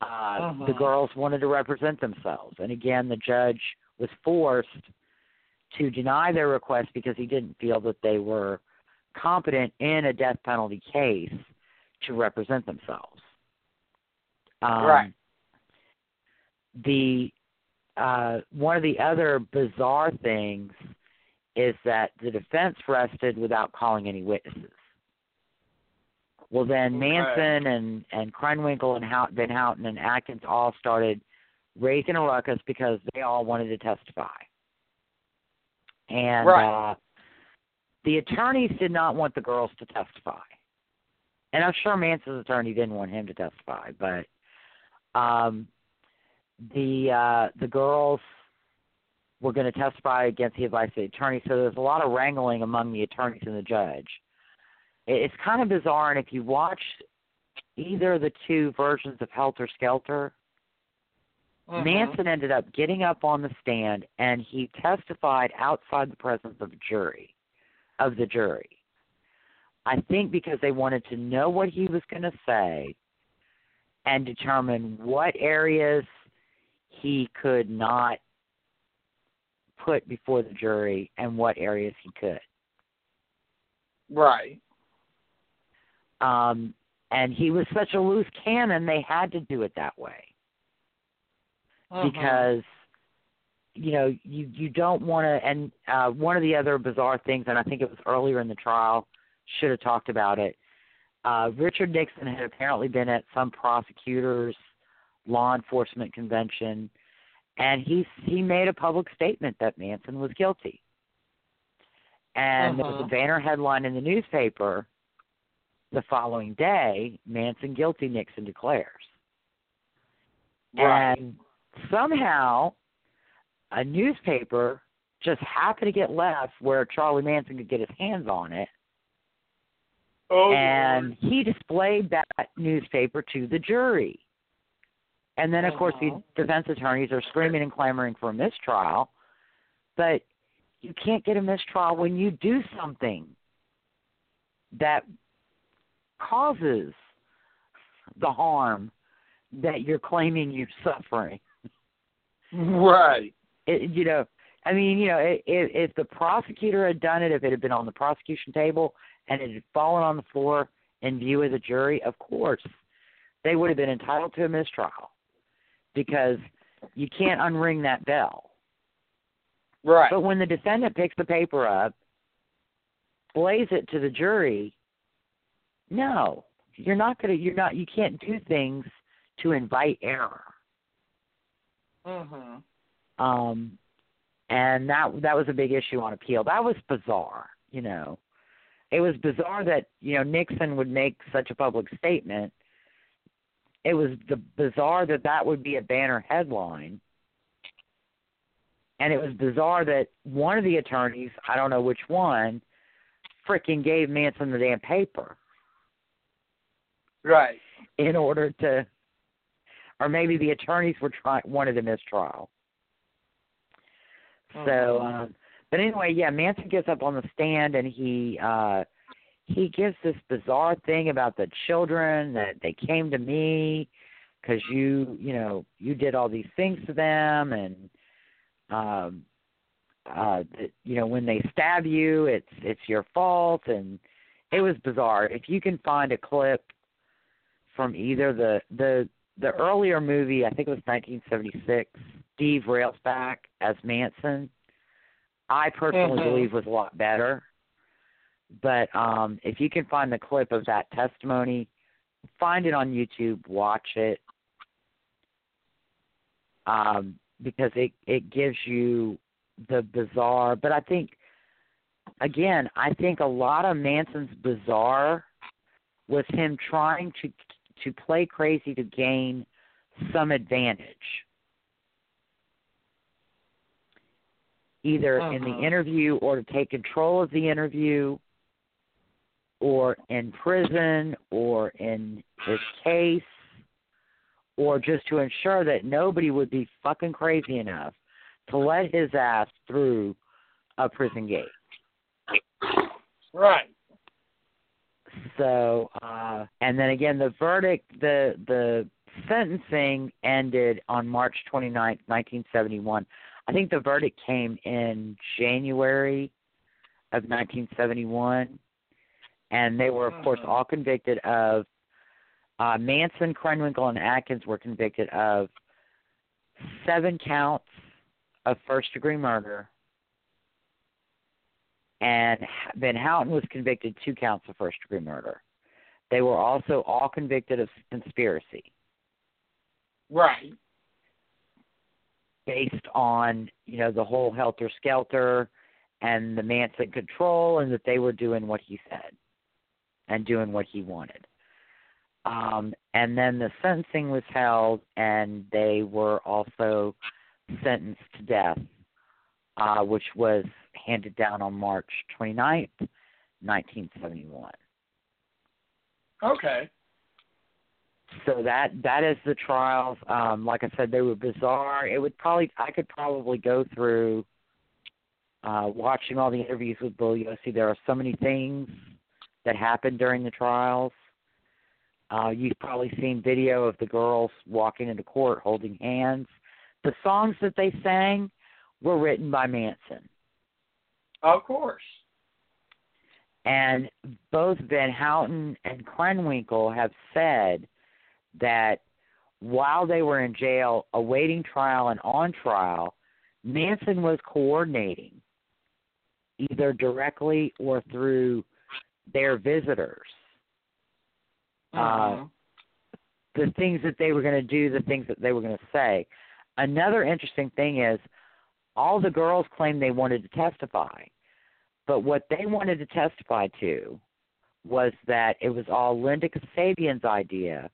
Uh, The Mhm. girls wanted to represent themselves, and again, the judge was forced to deny their request because he didn't feel that they were competent in a death penalty case to represent themselves. Um, Right. The uh, one of the other bizarre things is that the defense rested without calling any witnesses. Well, then Okay. Manson and and Krenwinkel and Hout, Van Houten and Atkins all started raising a ruckus because they all wanted to testify. And Right. uh, the attorneys did not want the girls to testify. And I'm sure Manson's attorney didn't want him to testify, but um, the uh, the girls were going to testify against the advice of the attorney. So there's a lot of wrangling among the attorneys and the judge. It's kind of bizarre, and if you watch either of the two versions of Helter Skelter, Mhm. Manson ended up getting up on the stand and he testified outside the presence of a jury, of the jury. I think because they wanted to know what he was going to say and determine what areas he could not put before the jury and what areas he could. Right. Um, and he was such a loose cannon, they had to do it that way. Mhm. because you know you you don't want to and uh one of the other bizarre things and i think it was earlier in the trial should have talked about it uh richard nixon had apparently been at some prosecutor's law enforcement convention and he he made a public statement that manson was guilty and there was a Mhm. banner headline in the newspaper the following day manson guilty nixon declares Right. and somehow a newspaper just happened to get left where Charlie Manson could get his hands on it, oh, and he displayed that newspaper to the jury. And then, of uh-huh. course, the defense attorneys are screaming and clamoring for a mistrial, but you can't get a mistrial when you do something that causes the harm that you're claiming you're suffering. Right. it, you know, I mean, you know, if, if the prosecutor had done it, if it had been on the prosecution table and it had fallen on the floor in view of the jury, of course, they would have been entitled to a mistrial because you can't unring that bell. Right. But when the defendant picks the paper up, blaze it to the jury, no, you're not going to, you're not, you can't do things to invite error. Mm-hmm. Um, and that that was a big issue on appeal. That was bizarre, you know. It was bizarre that you know Nixon would make such a public statement. It was the bizarre that that would be a banner headline, and it was bizarre that one of the attorneys, I don't know which one, fricking gave Manson the damn paper Right. in order to, or maybe the attorneys were trying one wanted a mistrial. So, um, but anyway, yeah, Manson gets up on the stand and he uh he gives this bizarre thing about the children that they came to me because you you know you did all these things to them and um uh you know when they stab you it's it's your fault. And it was bizarre. If you can find a clip from either the the the earlier movie i think it was 1976 steve railsback as manson i personally Mhm. believe was a lot better but um if you can find the clip of that testimony find it on youtube watch it. Um because it it gives you the bizarre but i think again i think a lot of manson's bizarre was him trying to to play crazy to gain some advantage. Either in the Uh-huh. interview or to take control of the interview or in prison or in his case or just to ensure that nobody would be fucking crazy enough to let his ass through a prison gate. Right. So, uh and then again the verdict the the sentencing ended on March 29th, 1971. I think the verdict came in January of 1971 and they were of course Mhm. all convicted of uh Manson, Krenwinkel and Atkins were convicted of seven counts of first degree murder and Van Houten was convicted two counts of first degree murder. They were also all convicted of conspiracy Right. based on, you know, the whole helter skelter and the Manson control and that they were doing what he said and doing what he wanted. Um, and then the sentencing was held and they were also sentenced to death, uh, which was handed down on March 29th, 1971. Okay. so that that is the trials um like i said they were bizarre it would probably i could probably go through uh watching all the interviews with Bugliosi there are so many things that happened during the trials. Uh you've probably seen video of the girls walking into court holding hands. The songs that they sang were written by manson. Of course. And both Van Houten and Krenwinkel have said that while they were in jail awaiting trial and on trial, Manson was coordinating either directly or through their visitors. Uh, Mhm. the things that they were going to do, the things that they were going to say. Another interesting thing is all the girls claimed they wanted to testify, but what they wanted to testify to was that it was all Linda Kasabian's idea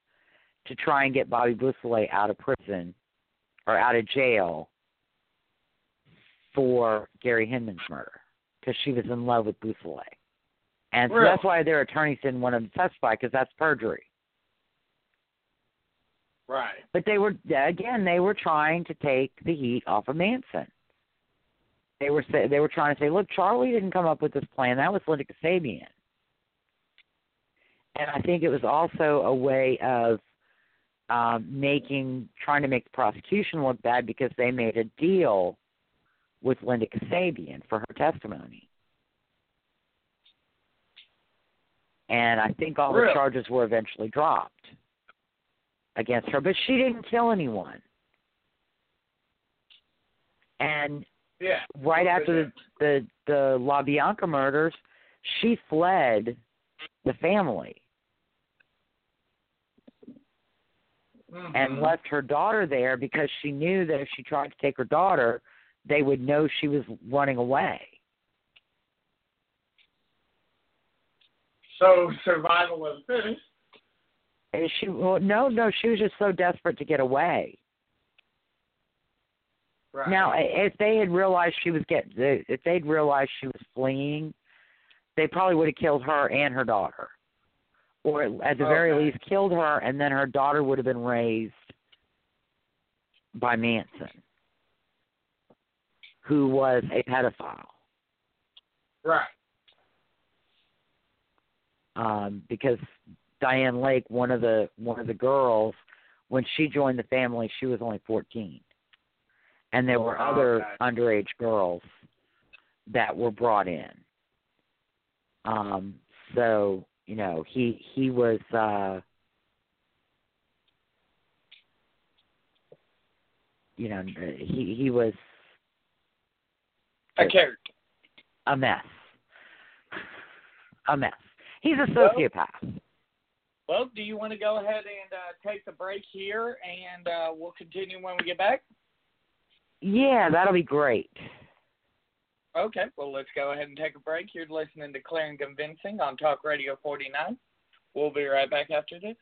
to try and get Bobby Beausoleil out of prison or out of jail for Gary Hinman's murder because she was in love with Beausoleil. And so Really? that's why their attorneys didn't want them to testify because that's perjury. Right. But they were again, they were trying to take the heat off of Manson. They were say, they were trying to say, look, Charlie didn't come up with this plan. That was Linda Kasabian. And I think it was also a way of um, making trying to make the prosecution look bad because they made a deal with Linda Kasabian for her testimony. And I think all the charges were eventually dropped against her, but she didn't kill anyone. And Yeah. right after the the, the La Bianca murders, she fled the family. and Mhm. left her daughter there because she knew that if she tried to take her daughter, they would know she was running away. So <laughs> survival of the fittest. And she well, no, no, she was just so desperate to get away. Right. Now, if they had realized she was get, if they'd realized she was fleeing, they probably would have killed her and her daughter, or at the very least killed her, and then her daughter would have been raised by Manson, who was a pedophile. Right. Um, because Diane Lake, one of the one of the girls, when she joined the family, she was only fourteen, and there were other Okay. underage girls that were brought in. Um, so you know, he he was. uh You know, he he was A character. a mess. A mess. He's a Well- sociopath. Well, do you want to go ahead and uh, take the break here, and uh, we'll continue when we get back? Yeah, that'll be great. Okay, well, let's go ahead and take a break. You're listening to Clear and Convincing on Talk Radio 49. We'll be right back after this.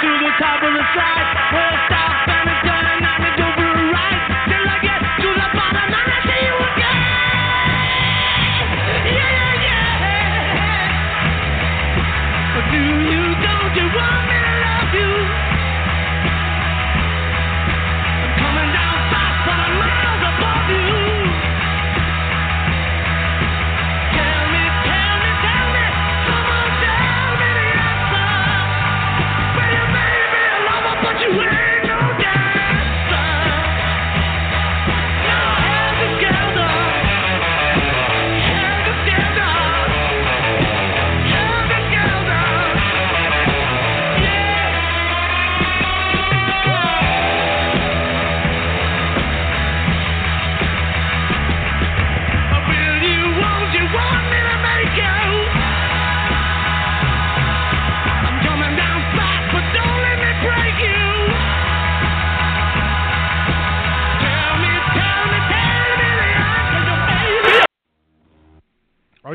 To the top of the slide. We'll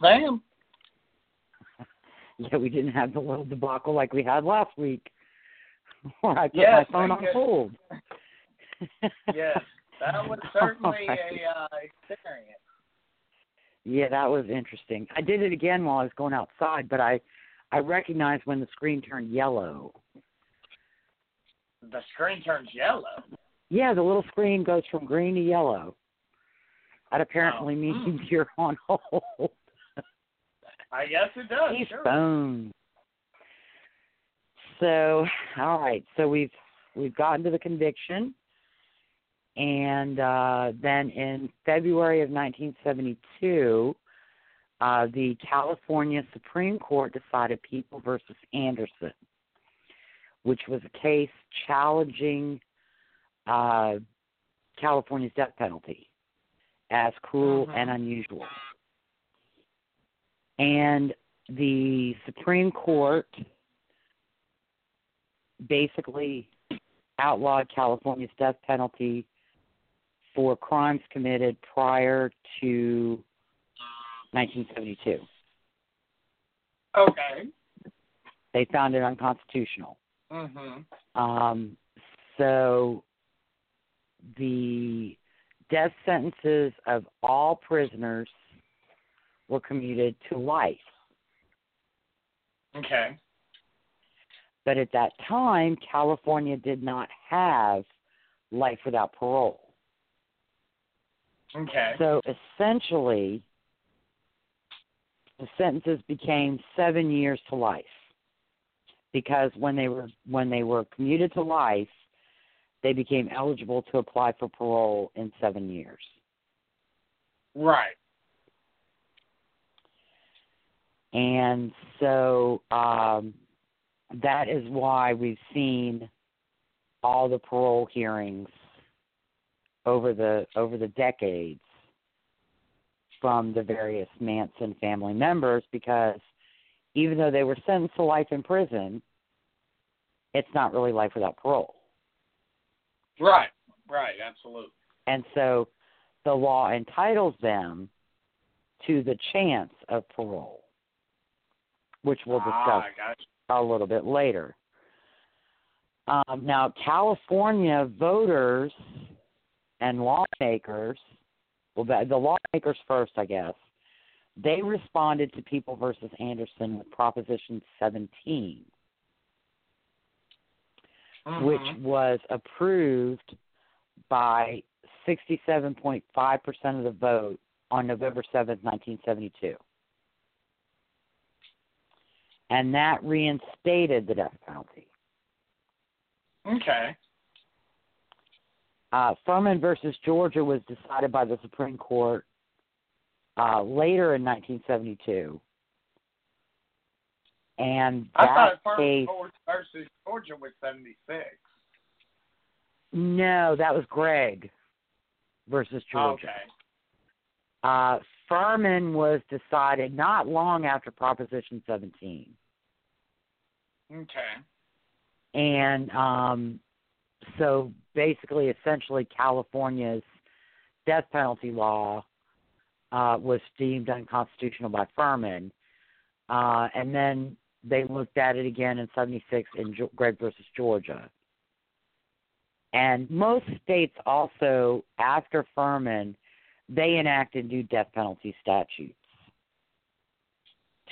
Ma'am. <laughs> Yeah, we didn't have the little debacle like we had last week. <laughs> Where I put Yes, my phone on hold. <laughs> Yes, that was certainly right. a uh, experience. Yeah, that was interesting. I did it again while I was going outside, but I I recognized when the screen turned yellow. The screen turns yellow. Yeah, the little screen goes from green to yellow. That apparently Oh. means you're on hold. I guess it does. He's sure. phone. So, all right. So we've we've gotten to the conviction, and uh, then in February of 1972, uh, the California Supreme Court decided People versus Anderson, which was a case challenging uh, California's death penalty as cruel Mhm. and unusual. And the Supreme Court basically outlawed California's death penalty for crimes committed prior to 1972. Okay. They found it unconstitutional. Mm-hmm. Um, so the death sentences of all prisoners were commuted to life. Okay. But at that time, California did not have life without parole. Okay. So essentially, the sentences became seven years to life because when they were when they were commuted to life, they became eligible to apply for parole in seven years. Right. And so um, that is why we've seen all the parole hearings over the over the decades from the various Manson family members because even though they were sentenced to life in prison, it's not really life without parole. Right. Right. Absolutely. And so the law entitles them to the chance of parole, which we'll discuss Ah, I got you. a little bit later. Um, now, California voters and lawmakers, well, the, the lawmakers first, I guess, they responded to People versus Anderson with Proposition 17, which Mhm. was approved by 67.5% of the vote on November 7th, 1972. And that reinstated the death penalty. Okay. Uh, Furman versus Georgia was decided by the Supreme Court uh, later in 1972. And I that thought case, versus Georgia was seventy six. no, that was Gregg versus Georgia. Okay. Uh, Furman was decided not long after Proposition 17. Okay. And um, so basically, essentially, California's death penalty law uh, was deemed unconstitutional by Furman. Uh, and then they looked at it again in 76 in Ge- Gregg versus Georgia. And most states also, after Furman, they enacted new death penalty statutes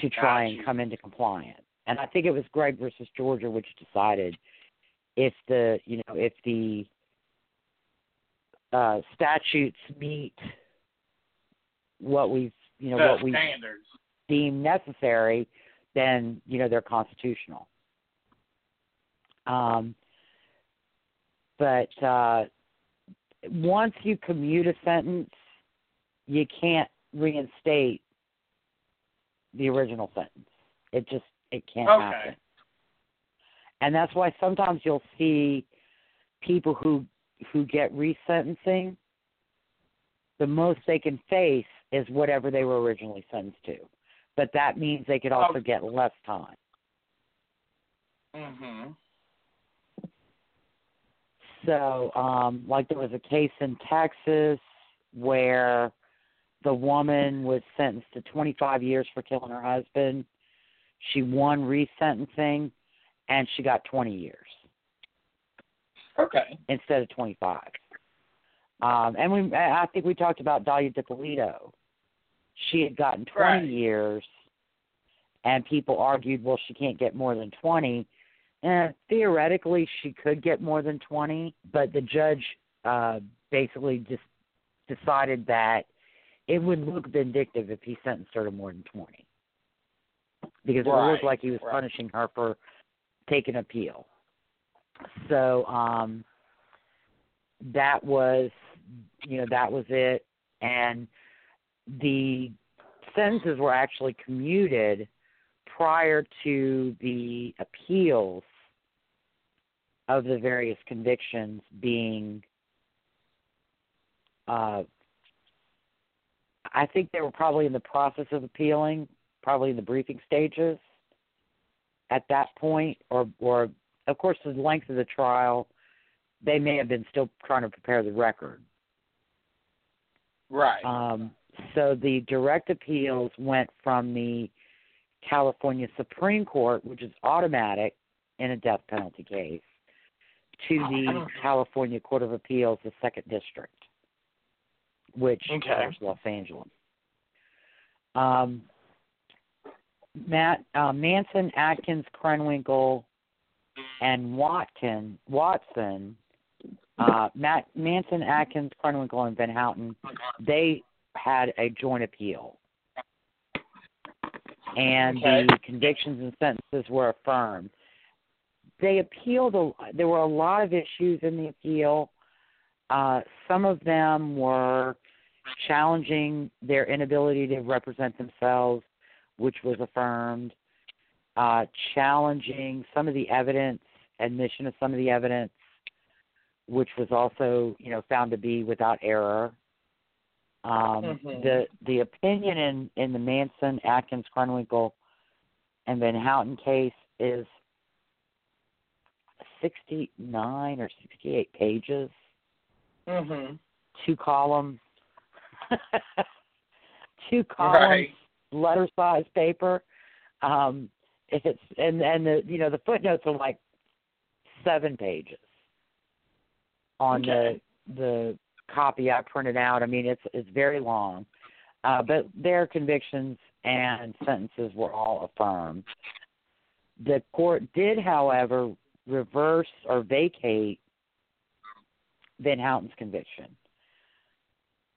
to try and come into compliance. And I think it was Gregg versus Georgia which decided if the you know if the uh, statutes meet what we've you know the what we standards. deem necessary, then you know they're constitutional. Um, but uh, once you commute a sentence, you can't reinstate the original sentence. It just it can't Okay. happen. And that's why sometimes you'll see people who who get resentencing. The most they can face is whatever they were originally sentenced to, but that means they could also Okay. get less time. Mhm. So, um, like there was a case in Texas where the woman was sentenced to 25 years for killing her husband. She won resentencing, and she got 20 years Okay. instead of 25. Um, and we, I think we talked about Dalia Dippolito. She had gotten 20 Right. years, and people argued, well, she can't get more than 20. And theoretically, she could get more than 20, but the judge uh, basically just decided that it would look vindictive if he sentenced her to more than 20. Because it Right, would look like he was right. punishing her for taking appeal. So, um that was you know, that was it and the sentences were actually commuted prior to the appeals of the various convictions being uh I think they were probably in the process of appealing, probably in the briefing stages at that point or or of course the length of the trial they may have been still trying to prepare the record. Right. Um, so the direct appeals went from the California Supreme Court, which is automatic in a death penalty case, to the California Court of Appeals, the Second District, which Okay. covers Los Angeles. Um, Matt uh, Manson, Atkins, Krenwinkel, and Watkin Watson uh, Matt Manson, Atkins, Krenwinkel, and Van Houten, they had a joint appeal, and Okay. the convictions and sentences were affirmed. They appealed. A, there were a lot of issues in the appeal. Uh, some of them were challenging their inability to represent themselves, which was affirmed. Uh, challenging some of the evidence, admission of some of the evidence, which was also, you know, found to be without error. Um, Mhm. The the opinion in in the Manson, Atkins, Krenwinkel, and Van Houten case is sixty nine or sixty eight pages, Mhm. two columns, <laughs> two columns, Right. Letter size paper. Um, it's and and the you know the footnotes are like seven pages on Okay. the the copy I printed out. I mean it's it's very long, uh, but their convictions and sentences were all affirmed. The court did, however, reverse or vacate Van Houten's conviction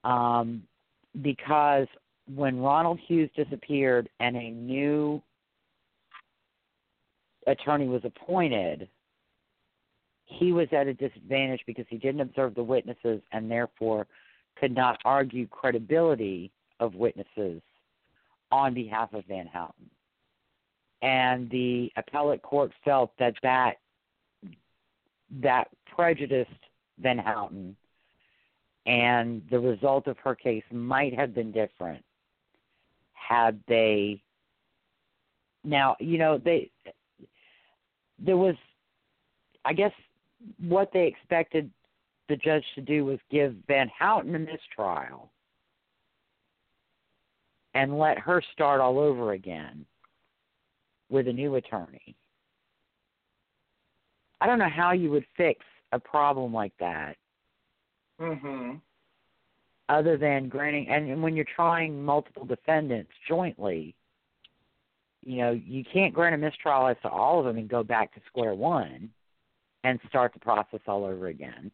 um, because when Ronald Hughes disappeared and a new attorney was appointed, he was at a disadvantage because he didn't observe the witnesses and therefore could not argue credibility of witnesses on behalf of Van Houten. And the appellate court felt that that, that prejudiced Van Houten and the result of her case might have been different had they now you know they there was i guess what they expected the judge to do was give van houten a mistrial and let her start all over again with a new attorney i don't know how you would fix a problem like that Mhm. Other than granting and, when you're trying multiple defendants jointly you know you can't grant a mistrial as to all of them and go back to square one and start the process all over again.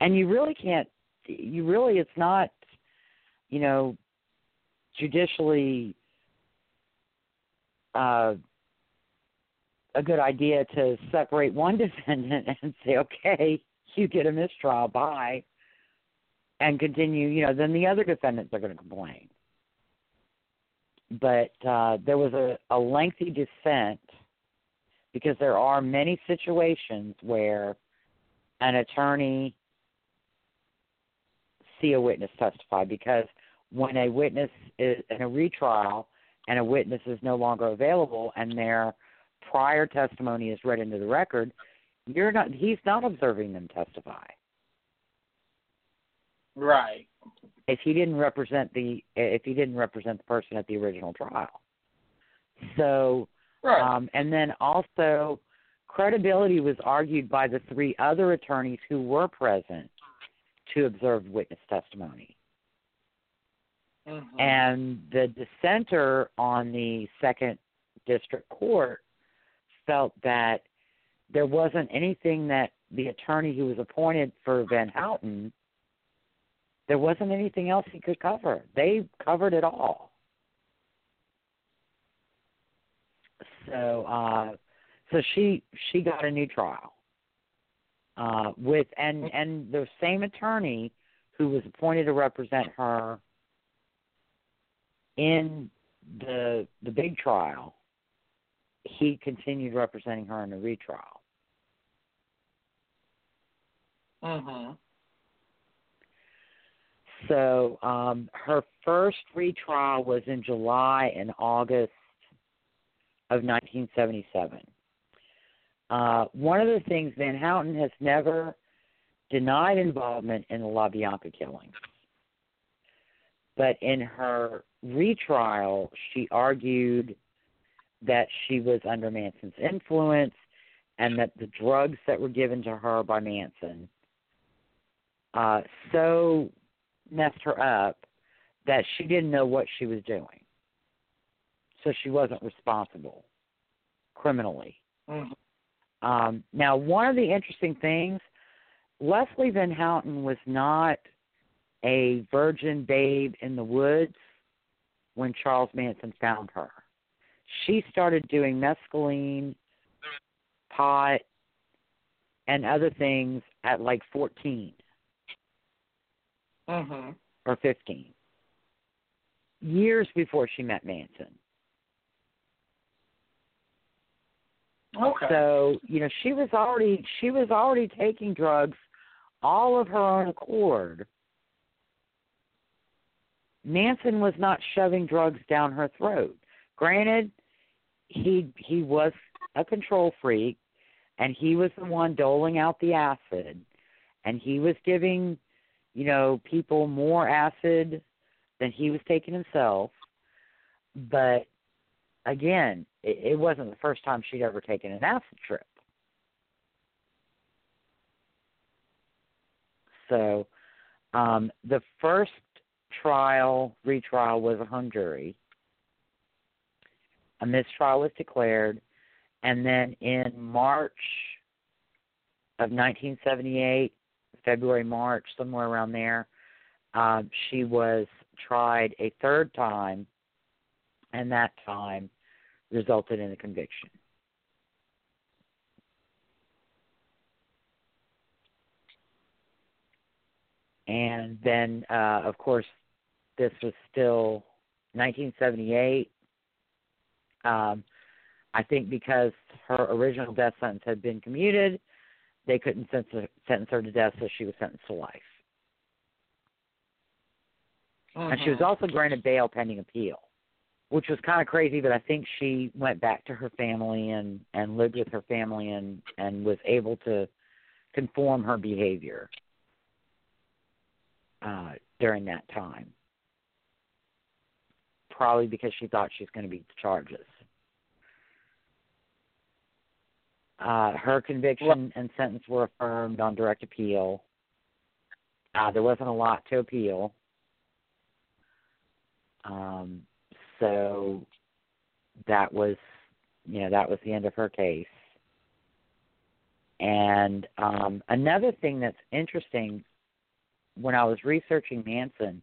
And you really can't you really it's not you know judicially uh a good idea to separate one <laughs> defendant and say okay you get a mistrial bye and continue, you know, then the other defendants are going to complain. But uh, there was a, a lengthy dissent because there are many situations where an attorney see a witness testify because when a witness is in a retrial and a witness is no longer available and their prior testimony is read into the record, you're not he's not observing them testify Right. if he didn't represent the if he didn't represent the person at the original trial. So Right. um and then also credibility was argued by the three other attorneys who were present to observe witness testimony. Mhm. And the dissenter on the second district court felt that there wasn't anything that the attorney who was appointed for Van Houten there wasn't anything else he could cover. They covered it all. So uh so she she got a new trial. Uh with and and the same attorney who was appointed to represent her in the the big trial, he continued representing her in the retrial. Mhm. So um, her first retrial was in July and August of 1977. Uh, one of the things Van Houten has never denied involvement in the LaBianca killings, but in her retrial, she argued that she was under Manson's influence and that the drugs that were given to her by Manson uh, so messed her up that she didn't know what she was doing. So she wasn't responsible criminally. Mhm. Um, now, one of the interesting things, Leslie Van Houten was not a virgin babe in the woods when Charles Manson found her. She started doing mescaline, pot, and other things at like 14 Mhm. or 15, years before she met Manson. Okay. So, you know, she was already she was already taking drugs all of her own accord. Manson was not shoving drugs down her throat. Granted, he he was a control freak and he was the one doling out the acid and he was giving, you know, people more acid than he was taking himself. But again, it, it wasn't the first time she'd ever taken an acid trip. So, um, the first trial, retrial, was a hung jury. A mistrial was declared, and then in March of 1978, February, March, somewhere around there, um, she was tried a third time, and that time resulted in a conviction. And then, uh, of course, this was still 1978. Um, I think because her original death sentence had been commuted, they couldn't sentence, sentence her to death, so she was sentenced to life. And she was Mhm. also granted bail pending appeal, which was kind of crazy. But I think she went back to her family and and lived with her family and and was able to conform her behavior uh, during that time. Probably because she thought she was going to beat the charges. Uh, her conviction and sentence were affirmed on direct appeal. Uh, there wasn't a lot to appeal. Um, so that was, you know, that was the end of her case. And um, another thing that's interesting, when I was researching Manson,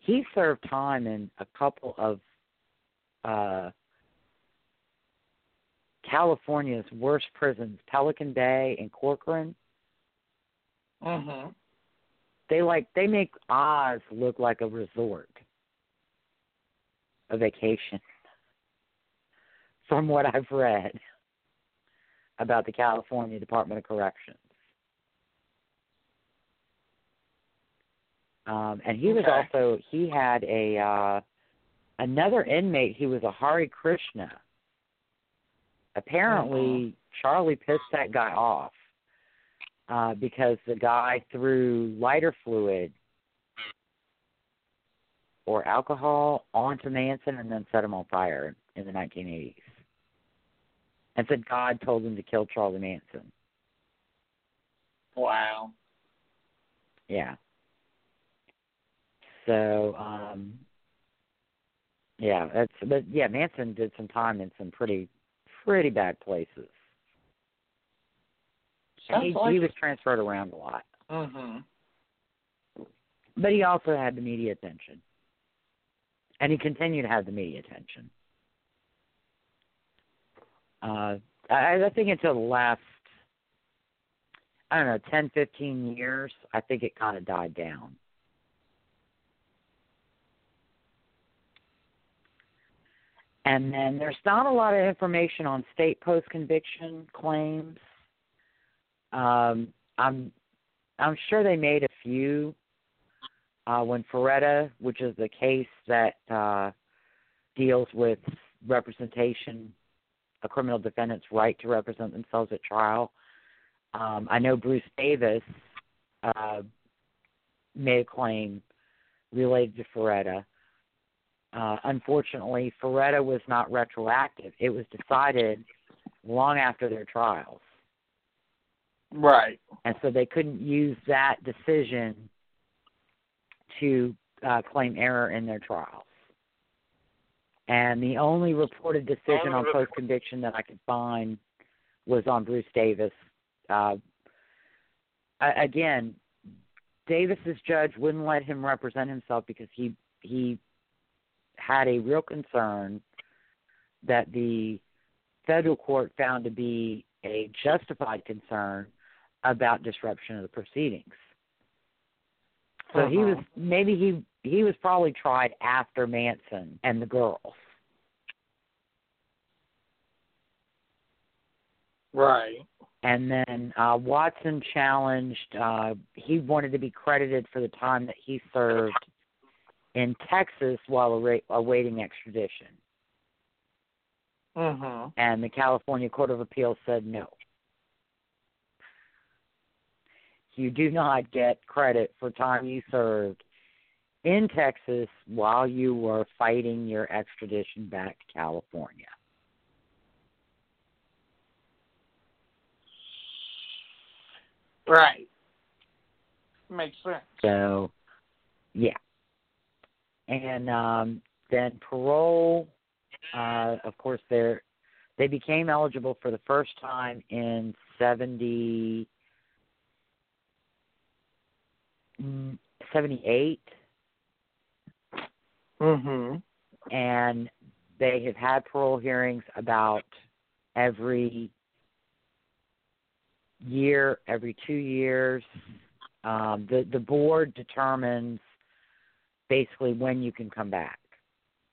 he served time in a couple of uh, California's worst prisons, Pelican Bay and Corcoran. Mhm. They like they make Oz look like a resort, a vacation. <laughs> From what I've read about the California Department of Corrections. Um, and he was also he had a uh another inmate he was a Hare Krishna. Apparently Charlie pissed that guy off uh because the guy threw lighter fluid or alcohol onto Manson and then set him on fire in the 1980s. And said God told him to kill Charlie Manson. Wow. Yeah. So, um yeah, that's but yeah, Manson did some time in some pretty pretty bad places. Sounds he like he was transferred around a lot. Mhm. But he also had the media attention. And he continued to have the media attention. Uh, I, I think until the last, I don't know, ten, fifteen years, I think it kind of died down. And then there's not a lot of information on state post conviction claims. Um, I'm I'm sure they made a few uh, when Faretta, which is the case that uh, deals with representation, a criminal defendant's right to represent themselves at trial. Um, I know Bruce Davis uh, made a claim related to Faretta. Uh, unfortunately, Faretta was not retroactive. It was decided long after their trials. Right. And so they couldn't use that decision to uh, claim error in their trials. And the only reported decision on post conviction that I could find was on Bruce Davis. Uh, again, Davis's judge wouldn't let him represent himself because he he had a real concern that the federal court found to be a justified concern about disruption of the proceedings. So uh-huh. he was maybe he he was probably tried after Manson and the girls. Right. And then uh Watson challenged uh he wanted to be credited for the time that he served in Texas while awaiting extradition. Mm-hmm. And the California Court of Appeals said no. You do not get credit for time you served in Texas while you were fighting your extradition back to California. Right. Makes sense. So, yeah and um, then parole. Uh, of course, they they became eligible for the first time in seventy mm, seventy eight. Mhm. And they have had parole hearings about every year, every two years. Um, the the board determines basically when you can come back.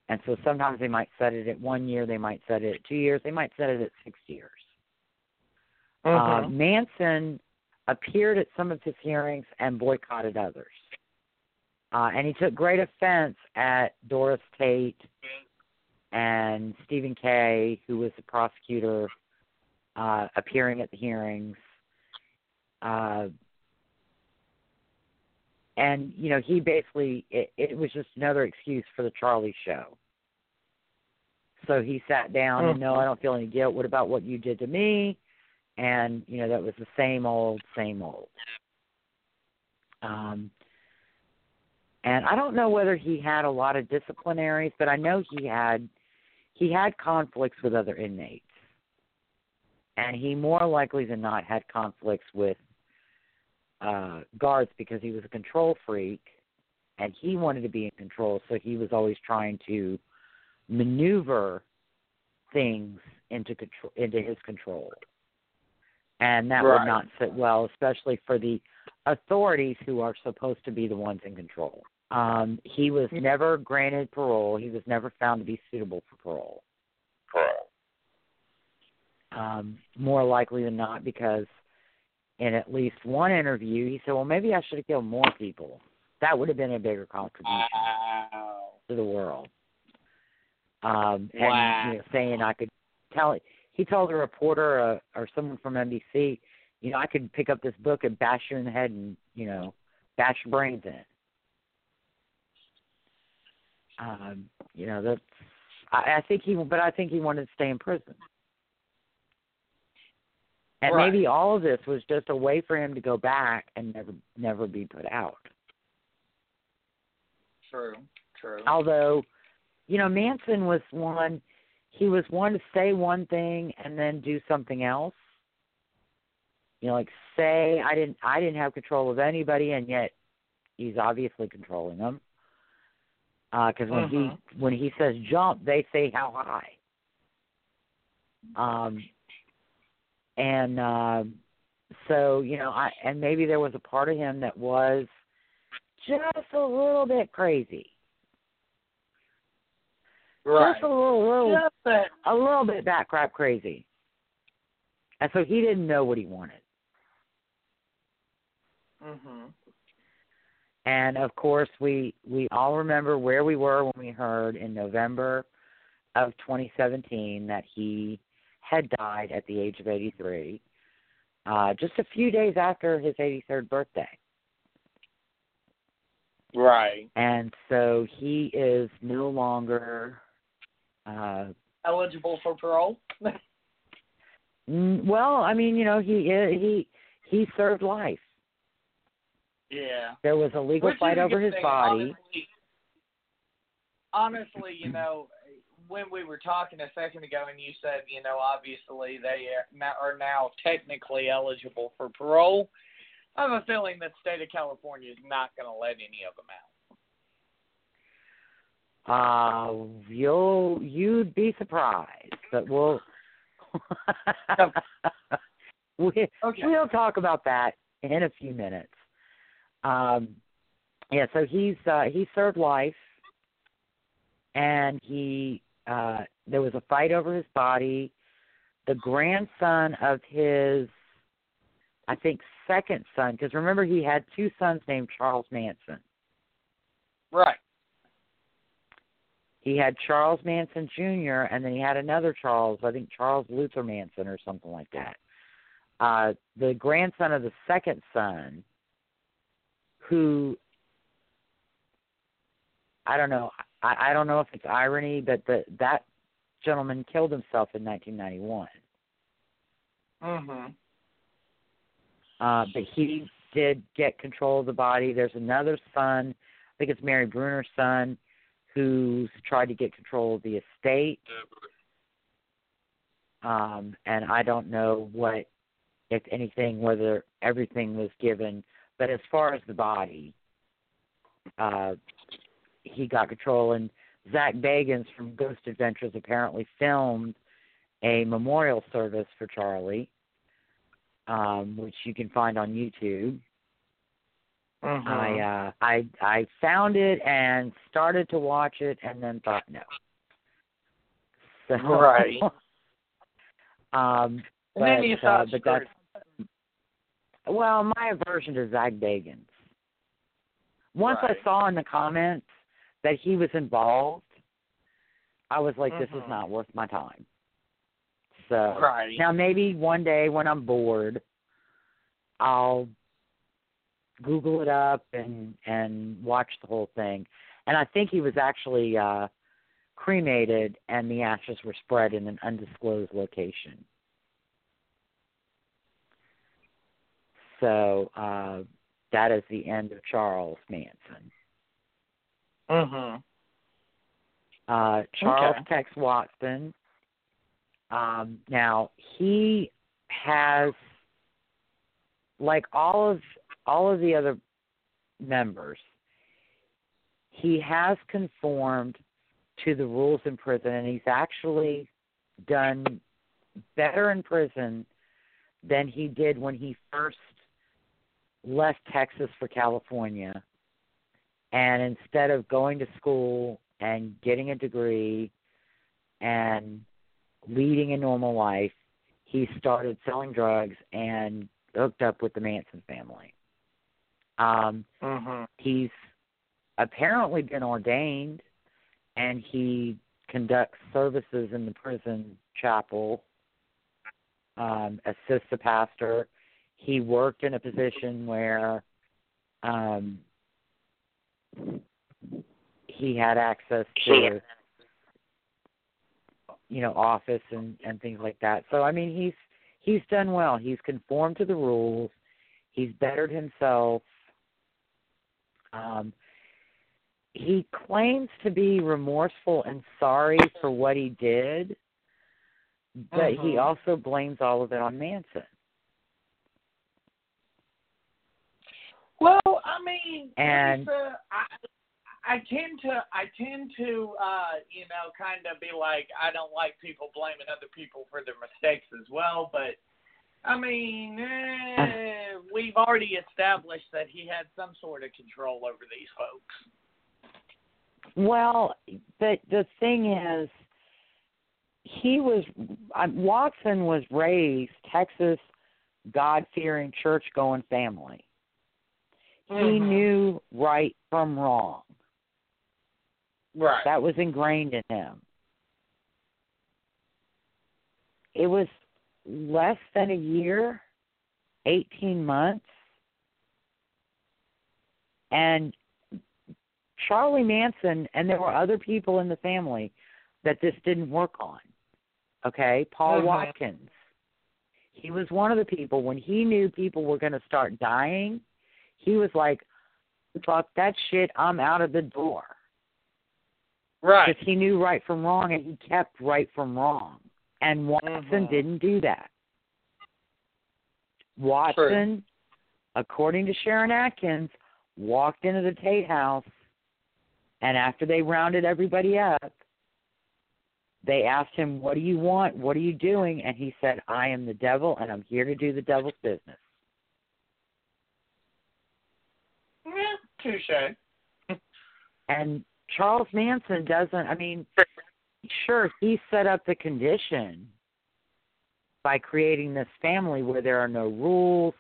And so sometimes they might set it at one year, they might set it at two years, they might set it at six years. Mm-hmm. Uh, Manson appeared at some of his hearings and boycotted others. Uh, and he took great offense at Doris Tate and Stephen Kay, who was the prosecutor, uh, appearing at the hearings. Uh, and you know he basically it, it was just another excuse for the Charlie show. So he sat down and no, I don't feel any guilt. What about what you did to me? And you know that was the same old, same old. Um, and I don't know whether he had a lot of disciplinaries, but I know he had he had conflicts with other inmates, and he more likely than not had conflicts with uh, guards because he was a control freak and he wanted to be in control, so he was always trying to maneuver things into control into his control. And that right. would not sit well, especially for the authorities who are supposed to be the ones in control. Um, he was never granted parole. He was never found to be suitable for parole. Parole. Um, more likely than not, because in at least one interview, he said, "Well, maybe I should have killed more people. That would have been a bigger contribution wow. to the world." Um, and wow. you know, saying I could tell it. He told a reporter uh, or someone from NBC, you know, I could pick up this book and bash you in the head and you know, bash your brains in. Um, you know, that's. I, I think he, but I think he wanted to stay in prison. And right. maybe all of this was just a way for him to go back and never never be put out. True. True. Although, you know, Manson was one he was one to say one thing and then do something else. You know, like say I didn't I didn't have control of anybody and yet he's obviously controlling them. Because when Mhm. he when he says jump, they say how high. Um, and uh, so you know, I and maybe there was a part of him that was just a little bit crazy, Right. just a little, little Just that. a little bit back crap crazy. And so he didn't know what he wanted. Mhm. And of course, we we all remember where we were when we heard in November of 2017 that he had died at the age of 83, uh, just a few days after his 83rd birthday. Right. And so he is no longer. Uh, Eligible for parole. <laughs> mm, well, I mean, you know, he he he served life. yeah. There was a legal Which fight over his thing, body. Honestly, honestly, you know, when we were talking a second ago, and you said, you know, obviously they are now, technically eligible for parole. I have a feeling that the state of California is not going to let any of them out. Uh, you'll you'd be surprised, but we'll <laughs> we Okay. we'll talk about that in a few minutes. Um, yeah, so he's uh, he served life, and he uh, there was a fight over his body. The grandson of his, I think, second son, because remember he had two sons named Charles Manson. Right. he had Charles Manson Jr. and then he had another Charles, I think Charles Luther Manson or something like that. Uh, the grandson of the second son, who I don't know, I, I don't know if it's irony, but the that gentleman killed himself in 1991. Mhm. Uh, but he did get control of the body. There's another son, I think it's Mary Brunner's son, who's tried to get control of the estate. Um, and I don't know what, if anything, whether everything was given. But as far as the body, uh, he got control. And Zach Bagans from Ghost Adventures apparently filmed a memorial service for Charlie, um, which you can find on YouTube. Mhm. I uh I I found it and started to watch it and then thought no. <laughs> So Right. <laughs> um and then you but, thought, uh, but that's well, my aversion to Zach Bagans. Once Right. I saw in the comments that he was involved, I was like, this is Mhm. not worth my time. So Right. now maybe one day when I'm bored, I'll Google it up and and watch the whole thing. And I think he was actually uh cremated and the ashes were spread in an undisclosed location. So uh that is the end of Charles Manson. Mhm. Uh Charles Okay. Tex Watson. Um now he has like all of all of the other members, he has conformed to the rules in prison and he's actually done better in prison than he did when he first left Texas for California. And instead of going to school and getting a degree and leading a normal life, he started selling drugs and hooked up with the Manson family. Um, Mhm. he's apparently been ordained and he conducts services in the prison chapel, um, assists the pastor. He worked in a position where um, he had access to you know office and and things like that. So i mean he's he's done well. He's conformed to the rules. He's bettered himself. Um he claims to be remorseful and sorry for what he did but he Mhm. also blames all of it on manson Well, I mean, mean, And- Lisa, I, I tend to, I tend to, uh, you know, kind of be like, I don't like people blaming other people for their mistakes as well. But I mean, eh, we've already established that he had some sort of control over these folks. Well, but the thing is, he was uh, Watson was raised Texas God fearing church going family. He Mhm. knew right from wrong. Right. That was ingrained in him. It was less than a year, 18 months. And Charlie Manson, and there were other people in the family that this didn't work on. Okay? Paul Mhm. Watkins. He was one of the people, when he knew people were going to start dying, he was like, fuck that shit, I'm out of the door right. because he knew right from wrong and he kept right from wrong. And Watson Mhm. didn't do that. Watson, according to Sharon Atkins, walked into the Tate house, and after they rounded everybody up, they asked him, What do you want? What are you doing? And he said, I am the devil, and I'm here to do the devil's business. Yeah, touche. And Charles Manson doesn't, I mean, sure, he set up the condition by creating this family where there are no rules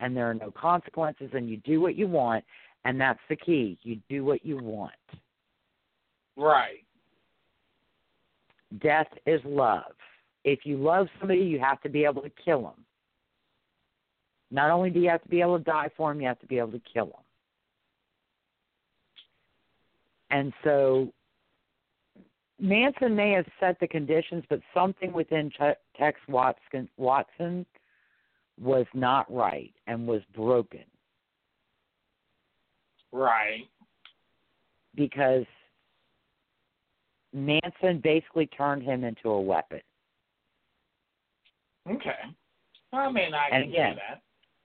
and there are no consequences and you do what you want. And that's the key. You do what you want. Right. Death is love. If you love somebody, you have to be able to kill them. Not only do you have to be able to die for them, you have to be able to kill them. And so Manson may have set the conditions, but something within Ch- Tex Watson, Watson was not right and was broken Right. because Manson basically turned him into a weapon. Okay. I mean, I And can again, see that.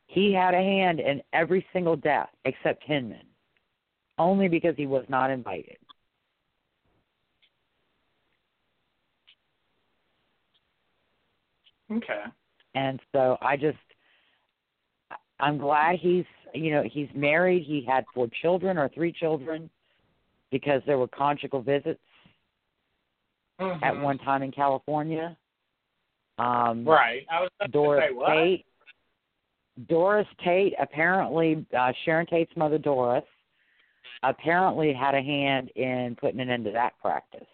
He had a hand in every single death except Hinman, only because he was not invited. Okay. And so I just, I'm glad he's, you know, he's married. He had four children or three children because there were conjugal visits at Mhm. one time in California. Um, Right. I was Doris say what? Tate. Doris Tate, apparently, uh, Sharon Tate's mother, Doris, apparently had a hand in putting an end to that practice.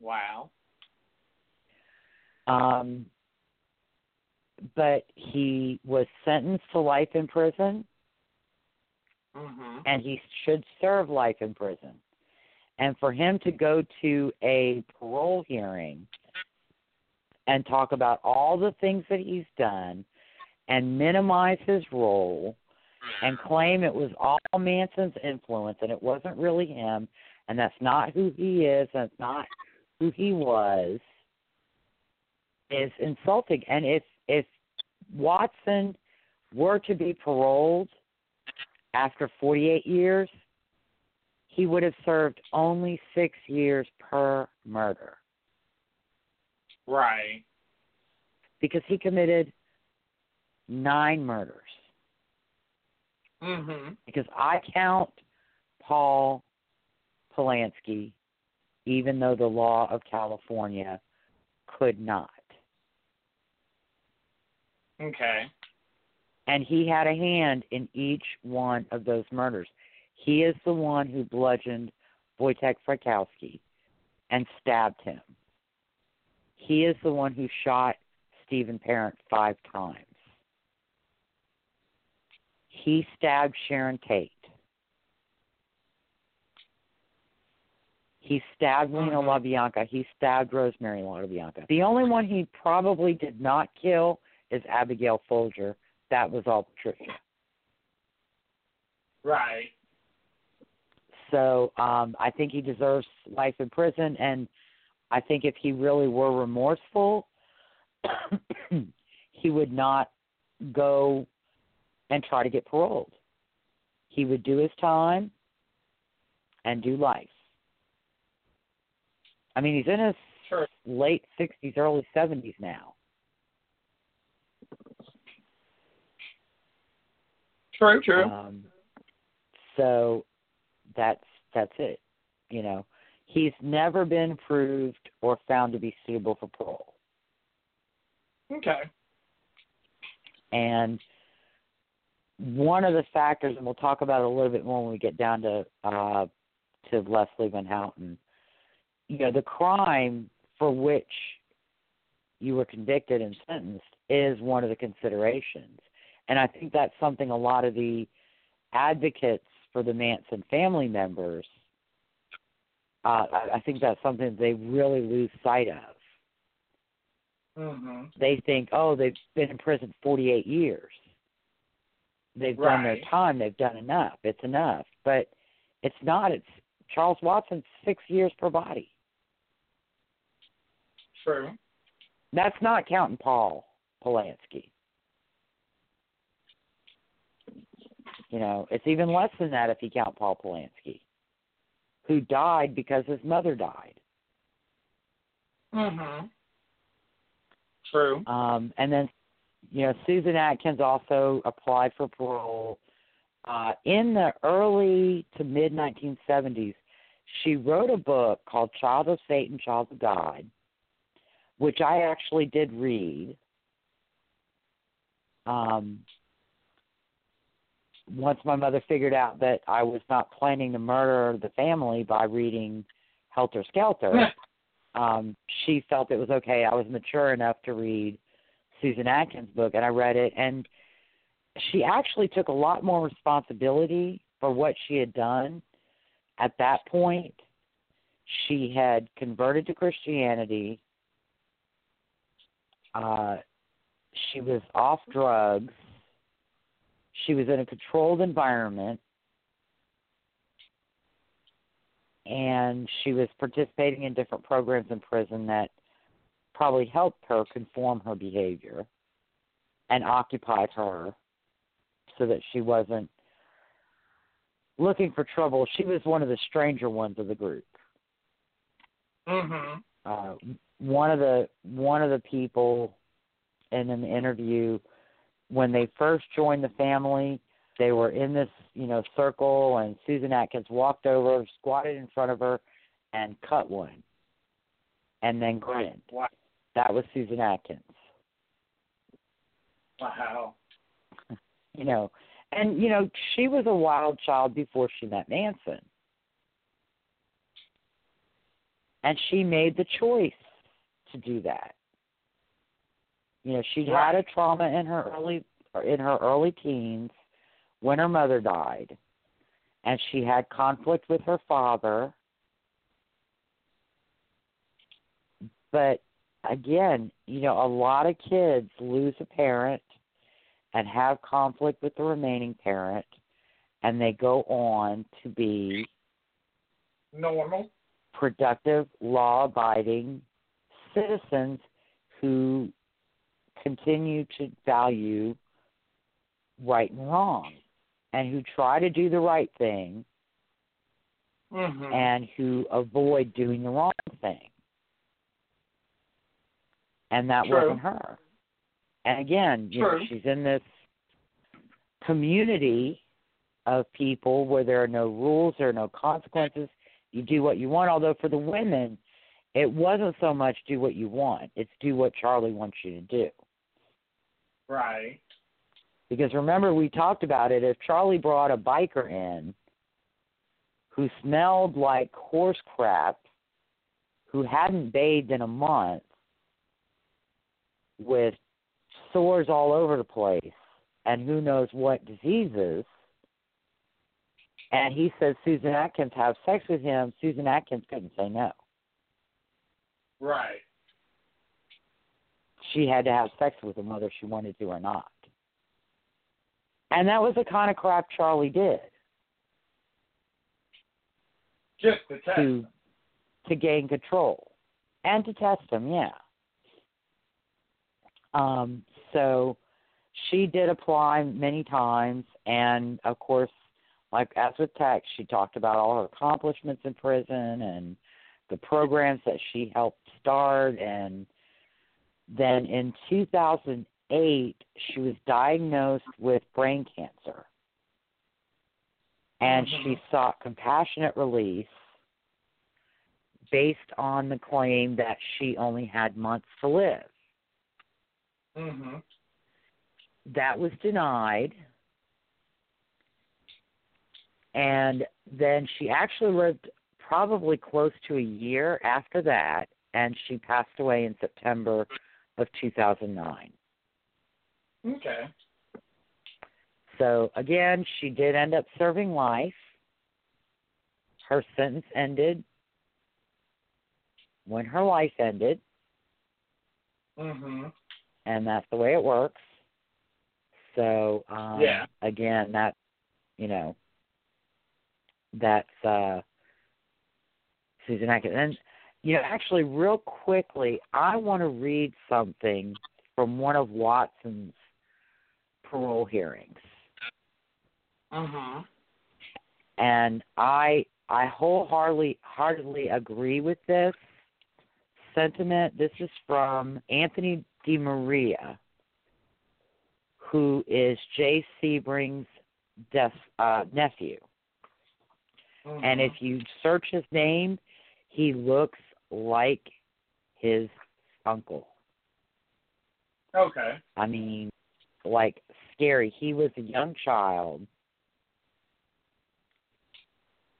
Wow. Um, but he was sentenced to life in prison, Mhm. and he should serve life in prison. And for him to go to a parole hearing and talk about all the things that he's done and minimize his role and claim it was all Manson's influence and it wasn't really him and that's not who he is and it's not who he was is insulting. And if if Watson were to be paroled after 48 years, he would have served only six years per murder Right. because he committed nine murders. Mhm. Because I count Paul Polanski, even though the law of California could not. Okay. And he had a hand in each one of those murders. He is the one who bludgeoned Voytek Frykowski and stabbed him. He is the one who shot Stephen Parent five times. He stabbed Sharon Tate. He stabbed Leno Mhm. LaBianca. He stabbed Rosemary LaBianca. The only one he probably did not kill is Abigail Folger. That was all Patricia. Right. So um, I think he deserves life in prison, and I think if he really were remorseful, <coughs> he would not go and try to get paroled. he would do his time and do life. I mean, he's in his Sure. late 60s, early 70s now. True, true. Um, so that's that's it. You know, he's never been proved or found to be suitable for parole. okay. And one of the factors, and we'll talk about it a little bit more when we get down to uh, to Leslie Van Houten. You know, the crime for which you were convicted and sentenced is one of the considerations, and I think that's something a lot of the advocates for the Manson family members. Uh, I think that's something they really lose sight of hmm they think, oh, they've been in prison 48 years. They've done their time. They've done enough. It's enough. But it's not. It's Charles Watson, six years per body. True. That's not counting Paul Polanski. You know, it's even less than that if you count Paul Polanski, who died because his mother died. hmm True. Um, and then, you know, Susan Atkins also applied for parole. Uh, in the early to mid 1970s, she wrote a book called Child of Satan, Child of God, which I actually did read. Um, once my mother figured out that I was not planning to murder the family by reading Helter Skelter, <laughs> um, she felt it was okay. I was mature enough to read Susan Atkins' book, and I read it. And she actually took a lot more responsibility for what she had done at that point. She had converted to Christianity. Uh, she was off drugs. She was in a controlled environment. and she was participating in different programs in prison that probably helped her conform her behavior and occupied her so that she wasn't looking for trouble. She was one of the stranger ones of the group. hmm Uh, one of the one of the people in an interview when they first joined the family, they were in this, you know, circle and Susan Atkins walked over, squatted in front of her and cut one. And then grinned. Wow. That was Susan Atkins. Wow. <laughs> You know, and you know, she was a wild child before she met Manson. And she made the choice to do that. You know, she'd had a trauma in her early in her early teens when her mother died, and she had conflict with her father. But again, you know, a lot of kids lose a parent and have conflict with the remaining parent, and they go on to be Normal. productive, law abiding citizens who continue to value right and wrong and who try to do the right thing hmm and who avoid doing the wrong thing. And that True. wasn't her. And again, you know, she's in this community of people where there are no rules, there are no consequences. You do what you want. Although for the women, it wasn't so much do what you want; it's do what Charlie wants you to do. Right. Because remember, we talked about it. If Charlie brought a biker in who smelled like horse crap, who hadn't bathed in a month, with sores all over the place, and who knows what diseases, and he says Susan Atkins have sex with him, Susan Atkins couldn't say no. Right. She had to have sex with him whether she wanted to or not. And that was the kind of crap Charlie did. Just the test. to to gain control and to test him yeah um so she did apply many times and of course like as with Tex, she talked about all her accomplishments in prison and the programs that she helped start and then in 2008 she was diagnosed with brain cancer and Mhm. she sought compassionate release based on the claim that she only had months to live Mhm. that was denied and then she actually lived probably close to a year after that and she passed away in September of 2009 Okay. so again she did end up serving life her sentence ended when her life ended Mhm. And that's the way it works. So um Yeah. again that you know that's uh Susan Atkins. And you know, actually real quickly, I want to read something from one of Watson's parole hearings. Mhm. And I I wholeheartedly heartedly agree with this sentiment. This is from Anthony DiMaria, who is Jay Sebring's des, uh, nephew. Mhm. And if you search his name, he looks like his uncle. Okay. I mean, like scary. He was a young child.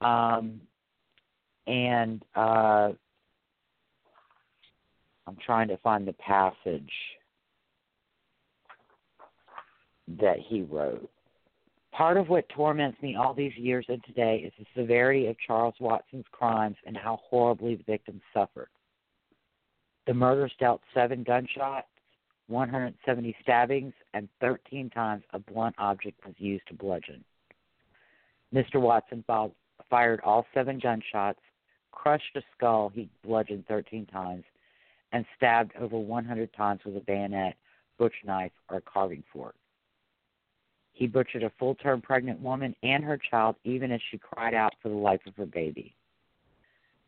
Um and uh I'm trying to find the passage that he wrote. Part of what torments me all these years and today is the severity of Charles Watson's crimes and how horribly the victims suffered. The murders dealt seven gunshots, 170 stabbings, and 13 times a blunt object was used to bludgeon. Mr. Watson fired all seven gunshots, crushed a skull he bludgeoned 13 times, and stabbed over 100 times with a bayonet, butch knife, or carving fork. He butchered a full term pregnant woman and her child even as she cried out for the life of her baby.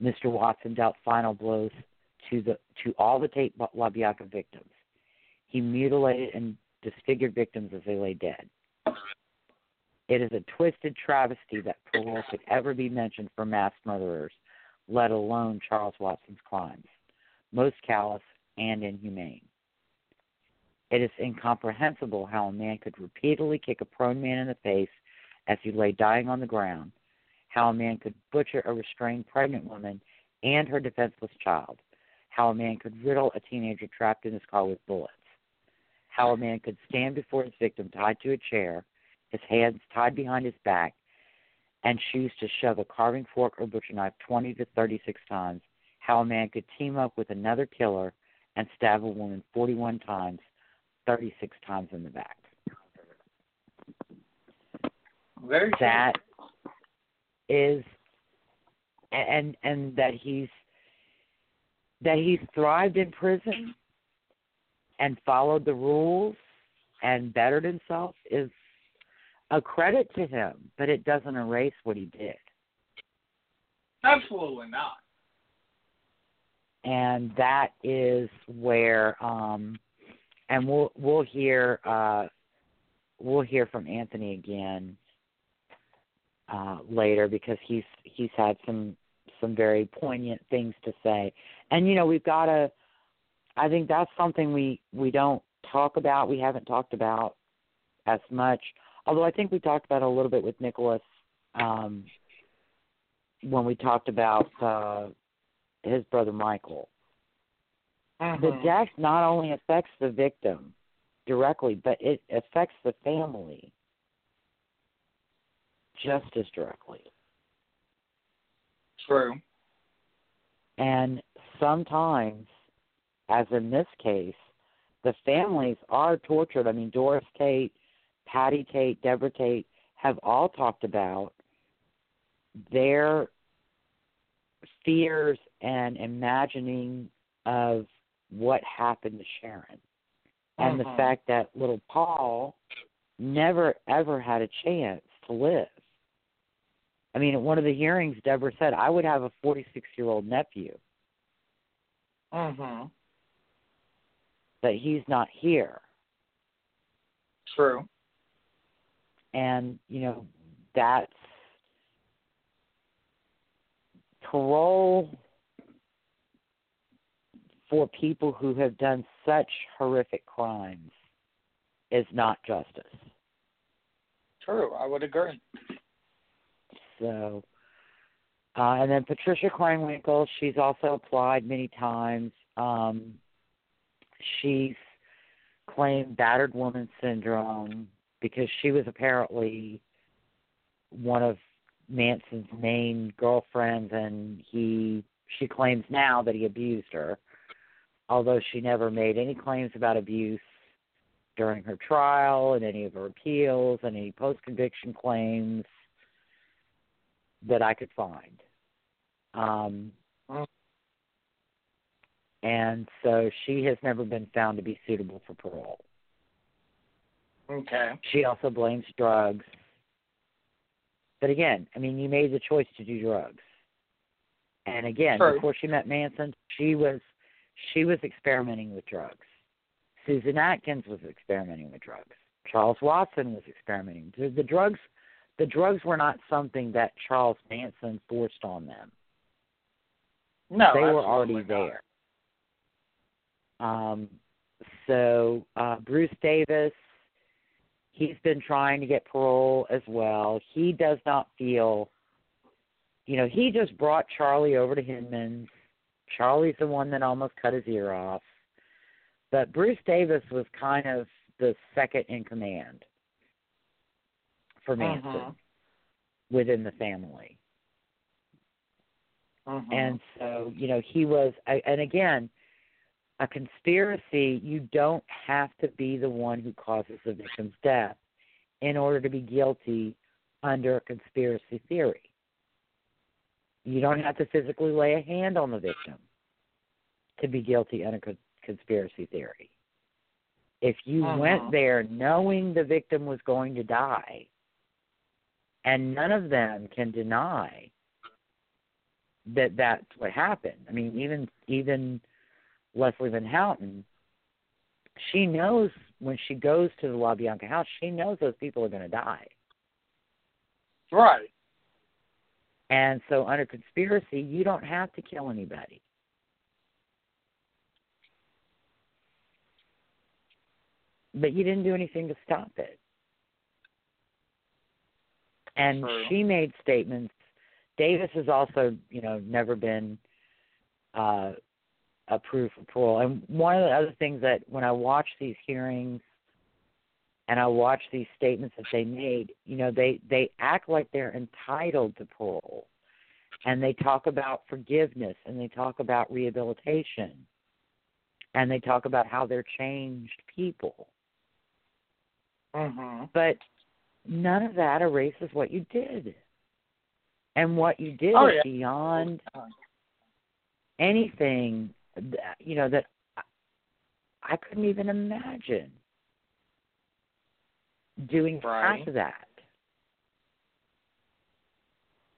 Mr. Watson dealt final blows to the to all the Tate LaBianca victims. He mutilated and disfigured victims as they lay dead. It is a twisted travesty that parole could ever be mentioned for mass murderers, let alone Charles Watson's crimes, most callous and inhumane. It is incomprehensible how a man could repeatedly kick a prone man in the face as he lay dying on the ground, how a man could butcher a restrained pregnant woman and her defenseless child, how a man could riddle a teenager trapped in his car with bullets, how a man could stand before his victim tied to a chair, his hands tied behind his back, and choose to shove a carving fork or butcher knife 20 to 36 times, how a man could team up with another killer and stab a woman 41 times, 36 times in the back. Very. That is and and that he's that he's thrived in prison and followed the rules and bettered himself is a credit to him, but it doesn't erase what he did. Absolutely not. And that is where um and we'll we'll hear uh we'll hear from Anthony again uh later because he's he's had some some very poignant things to say. And you know, we've got to I think that's something we we don't talk about, we haven't talked about as much. Although I think we talked about a little bit with Nicholas um when we talked about uh his brother Michael. The Mhm. death not only affects the victim directly, but it affects the family just as directly. True. And sometimes, as in this case, the families are tortured. I mean, Doris Tate, Patty Tate, Deborah Tate have all talked about their fears and imagining of what happened to Sharon. And the Mhm. fact that little Paul never ever had a chance to live. I mean, at one of the hearings, Deborah said, I would have a 46 year old nephew, Mm Mhm. but he's not here. True. And, you know, that's parole for people who have done such horrific crimes is not justice. True. I would agree. So, uh, and then Patricia Krenwinkel, she's also applied many times. Um, she's claimed battered woman syndrome because she was apparently one of Manson's main girlfriends, and he she claims now that he abused her, although she never made any claims about abuse during her trial and any of her appeals and any post conviction claims that I could find. Um, and so she has never been found to be suitable for parole. Okay. She also blames drugs. But again, I mean, you made the choice to do drugs. And again, True. before she met Manson, she was she was experimenting with drugs. Susan Atkins was experimenting with drugs. Charles Watson was experimenting. The, the drugs the drugs were not something that Charles Manson forced on them. No, they were already there. Um, so uh, Bruce Davis, he's been trying to get parole as well. He does not feel, you know, he just brought Charlie over to Hinman's. Charlie's the one that almost cut his ear off. But Bruce Davis was kind of the second in command for Manson Mhm. within the family. Mhm. And so, you know, he was, I- and again, a conspiracy, you don't have to be the one who causes the victim's death in order to be guilty under a conspiracy theory. You don't have to physically lay a hand on the victim to be guilty under con- conspiracy theory. If you Mhm. went there knowing the victim was going to die, and none of them can deny that that's what happened. I mean, even even Leslie Van Houten, she knows when she goes to the LaBianca house, she knows those people are going to die. Right. And so, under conspiracy, you don't have to kill anybody. But you didn't do anything to stop it. And True. she made statements. Davis has also, you know, never been uh, approved for parole. And one of the other things that when I watch these hearings and I watch these statements that they made, you know, they they act like they're entitled to parole, and they talk about forgiveness and they talk about rehabilitation, and they talk about how they're changed people. Mhm. But none of that erases what you did, and what you did Oh, is yeah. beyond anything, that, you know, that I couldn't even imagine doing Right. half of that.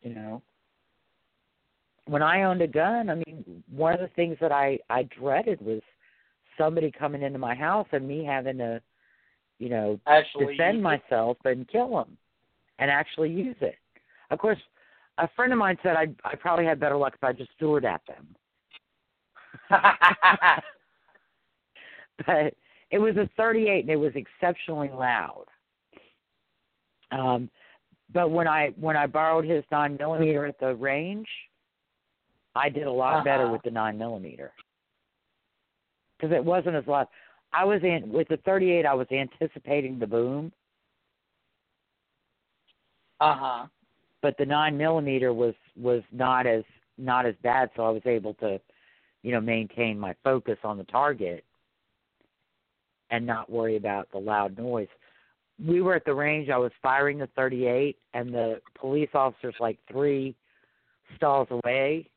You know, when I owned a gun, I mean, one of the things that I I dreaded was somebody coming into my house and me having to, you know, Actually, defend myself and kill them and actually use it. Of course, a friend of mine said I I probably had better luck if I just threw it at them. <laughs> <laughs> but it was a 38 and it was exceptionally loud. Um, but when I when I borrowed his nine millimeter at the range, I did a lot better Uh-huh. with the nine millimeter because it wasn't as loud. I was in with the 38. I was anticipating the boom, Uh huh. but the nine millimeter was was not as not as bad, so I was able to, you know, maintain my focus on the target and not worry about the loud noise we were at the range. I was firing the 38, and the police officer's like three stalls away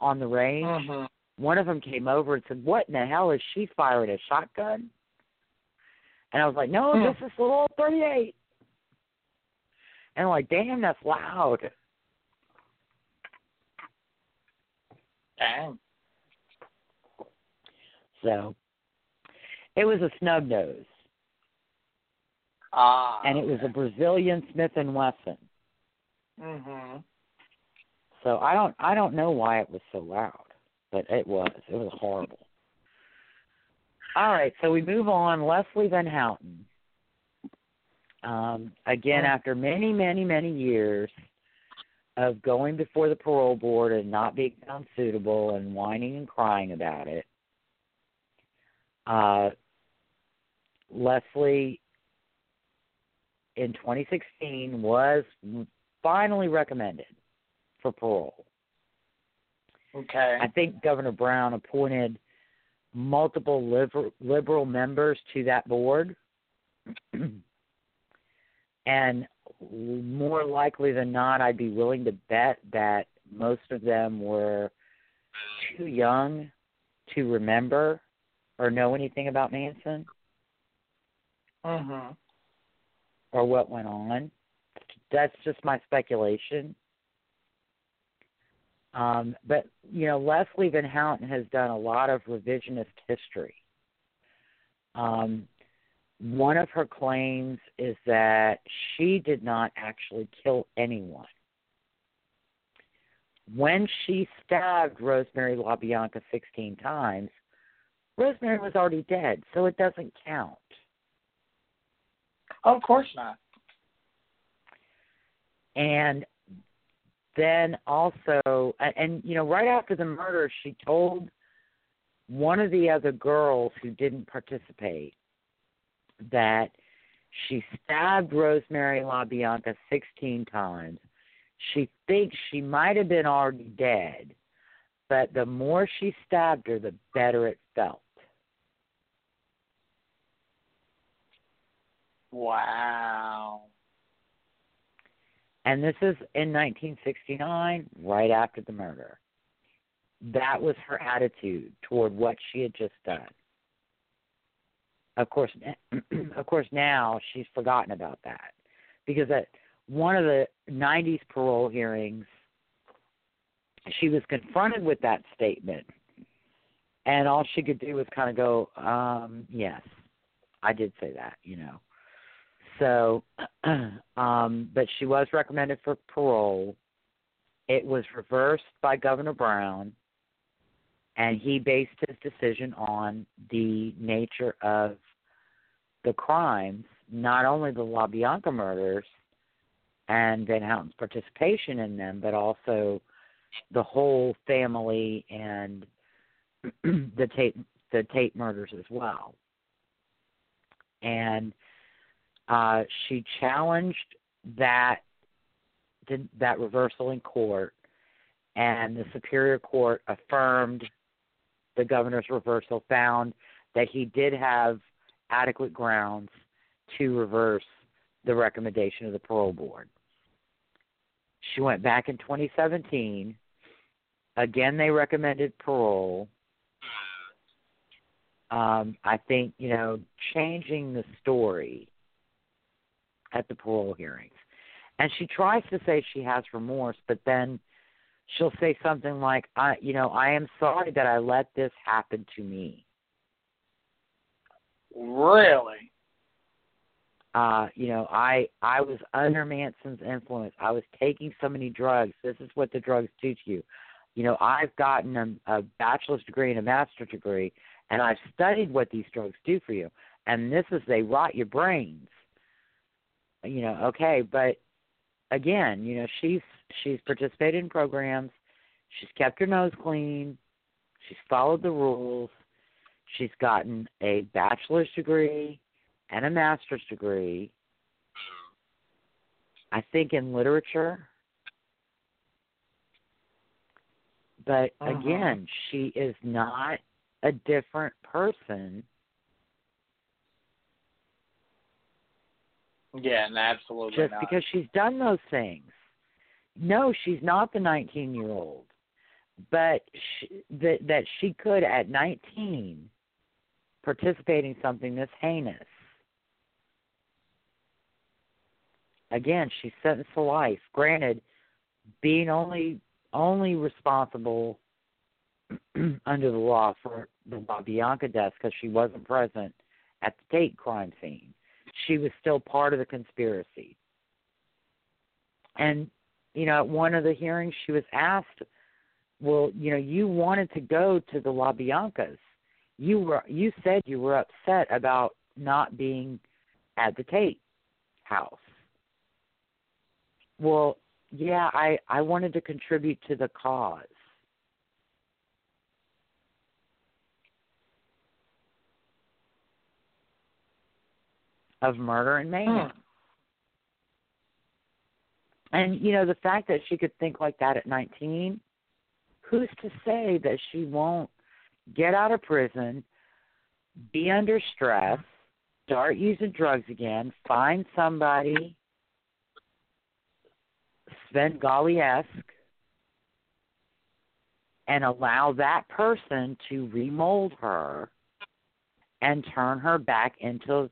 on the range. Mm-hmm. One of them came over and said, "What in the hell is she firing a shotgun?" And I was like, "No, hmm. this is a little 38." And I'm like, "Damn, that's loud." Damn. So, it was a snub nose. Ah. and it was a Brazilian Smith and Wesson. Mhm. So I don't I don't know why it was so loud, but it was. It was horrible. All right, so we move on. Leslie Van Houten. Um, again, after many, many, many years of going before the parole board and not being found suitable and whining and crying about it, uh, Leslie in 2016 was finally recommended for parole. Okay. I think Governor Brown appointed multiple liberal, liberal members to that board. <clears throat> and more likely than not, I'd be willing to bet that most of them were too young to remember or know anything about Manson Mhm. Or what went on. That's just my speculation. Um, but you know, Leslie Van Houten has done a lot of revisionist history. Um, one of her claims is that she did not actually kill anyone. When she stabbed Rosemary LaBianca 16 times, Rosemary was already dead, so it doesn't count. Of course not. and then also and, you know right after the murder she told one of the other girls who didn't participate that she stabbed Rosemary LaBianca 16 times. She thinks she might have been already dead, but the more she stabbed her, the better it felt. Wow. And this is in 1969, right after the murder. That was her attitude toward what she had just done. Of course, <clears throat> of course, now she's forgotten about that because at one of the 90s parole hearings, she was confronted with that statement, and all she could do was kind of go, um, "Yes, I did say that," you know. So, <clears throat> um, but she was recommended for parole. It was reversed by Governor Brown, and he based his decision on the nature of the crimes, not only the LaBianca murders and Van Houten's participation in them, but also the whole family and <clears throat> the Tate the Tate murders as well. And uh, she challenged that that reversal in court, and the Superior Court affirmed the governor's reversal, found that he did have adequate grounds to reverse the recommendation of the parole board. She went back in 2017. Again, they recommended parole. Um, I think, you know, changing the story at the parole hearings. And she tries to say she has remorse, but then she'll say something like, "I, you know, I am sorry that I let this happen to me." Really? Uh, you know, I I was under Manson's influence. I was taking so many drugs. This is what the drugs do to you. You know, I've gotten a, a bachelor's degree and a master's degree, and I've studied what these drugs do for you. And this is they rot your brains you know okay but again you know she's she's participated in programs. She's kept her nose clean. She's followed the rules. She's gotten a bachelor's degree and a master's degree. I think in literature. But Uh-huh. again she is not a different person Yeah, and absolutely just not. because she's done those things. No, she's not the 19 year old, but she, that that she could at 19 participate in something this heinous. Again, she's sentenced to life. Granted, being only only responsible <clears throat> under the law for the LaBianca death because she wasn't present at the Tate crime scene. She was still part of the conspiracy. And, you know, at one of the hearings, she was asked, well, you know, you wanted to go to the LaBiancas. You were you said you were upset about not being at the Tate house. Well, yeah, I I wanted to contribute to the cause. Of murder and mayhem. Hmm. And you know, the fact that she could think like that at 19, who's to say that she won't get out of prison, be under stress, start using drugs again, find somebody Svengali esque and allow that person to remold her and turn her back into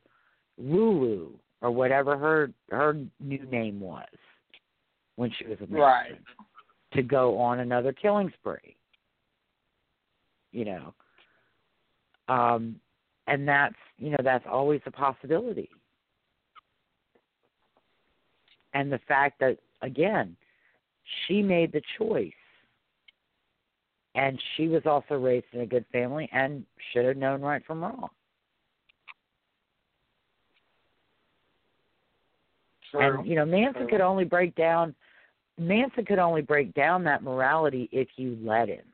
Lulu or whatever her her new name was when she was a Manson Right. to go on another killing spree. You know. Um and that's you know, that's always a possibility. And the fact that again, she made the choice. And she was also raised in a good family and should have known right from wrong. And you know, Manson could only break down Manson could only break down that morality if you let him.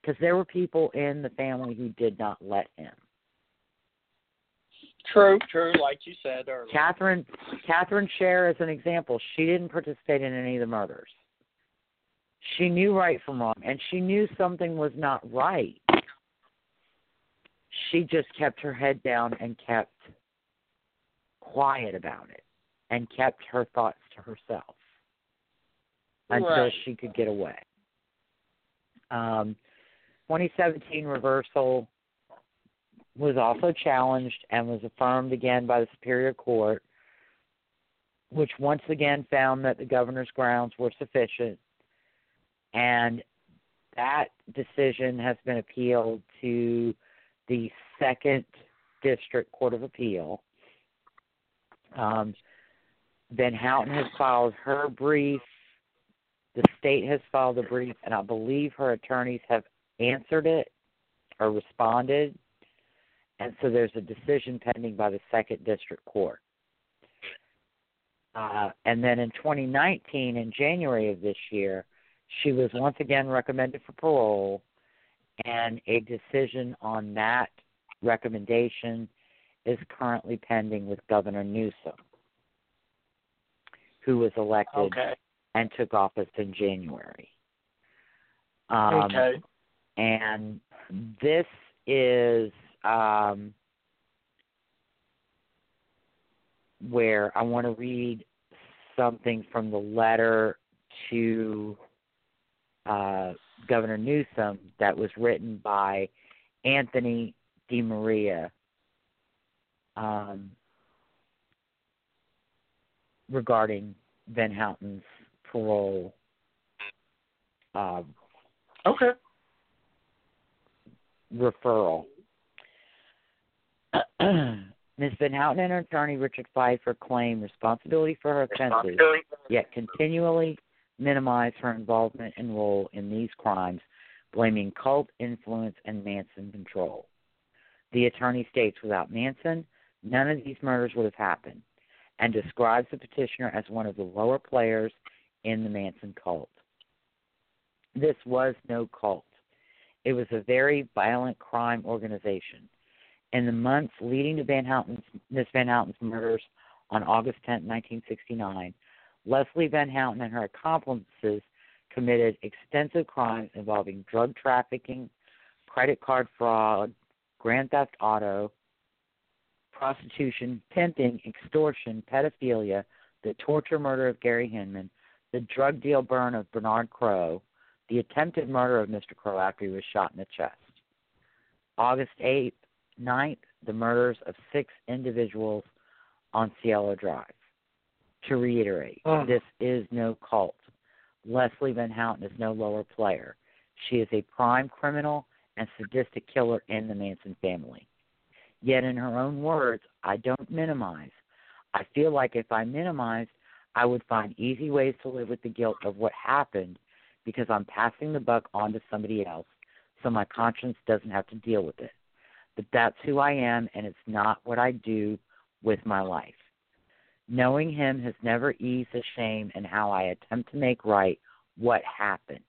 Because there were people in the family who did not let him. True, true, like you said earlier. Catherine Catherine Share is an example. She didn't participate in any of the murders. She knew right from wrong and she knew something was not right. She just kept her head down and kept quiet about it and kept her thoughts to herself until Right. she could get away. Um, 2017 reversal was also challenged and was affirmed again by the Superior Court, which once again found that the governor's grounds were sufficient. And that decision has been appealed to the Second District Court of Appeal. Um, Van Houten has filed her brief. The state has filed a brief, and I believe her attorneys have answered it or responded. And so there's a decision pending by the Second District Court. Uh, and then in 2019, in January of this year, she was once again recommended for parole, and a decision on that recommendation is currently pending with Governor Newsom, who was elected Okay. and took office in January. Um, okay. and this is um, where I want to read something from the letter to uh, Governor Newsom that was written by Anthony DiMaria um, regarding Van Houten's parole. Um, Okay. referral. <clears throat> Ms. Van Houten and her attorney Richard Pfeiffer claim responsibility for her offenses, yet continually minimize her involvement and role in these crimes, blaming cult influence and Manson control. The attorney states without Manson, none of these murders would have happened, and describes the petitioner as one of the lower players in the Manson cult. This was no cult. It was a very violent crime organization. In the months leading to Van Houten's, Miss Van Houten's murders on August 10, 1969, Leslie Van Houten and her accomplices committed extensive crimes involving drug trafficking, credit card fraud, grand theft auto, prostitution, pimping, extortion, pedophilia, the torture murder of Gary Hinman, the drug deal burn of Bernard Crowe, the attempted murder of Mr. Crowe after he was shot in the chest. August 8th, 9th, the murders of six individuals on Cielo Drive. To reiterate, Mm. this is no cult. Leslie Van Houten is no lower player. She is a prime criminal and sadistic killer in the Manson family. Yet, in her own words, I don't minimize. I feel like if I minimized, I would find easy ways to live with the guilt of what happened because I'm passing the buck on to somebody else so my conscience doesn't have to deal with it. But that's who I am, and it's not what I do with my life. Knowing him has never eased the shame and how I attempt to make right what happened.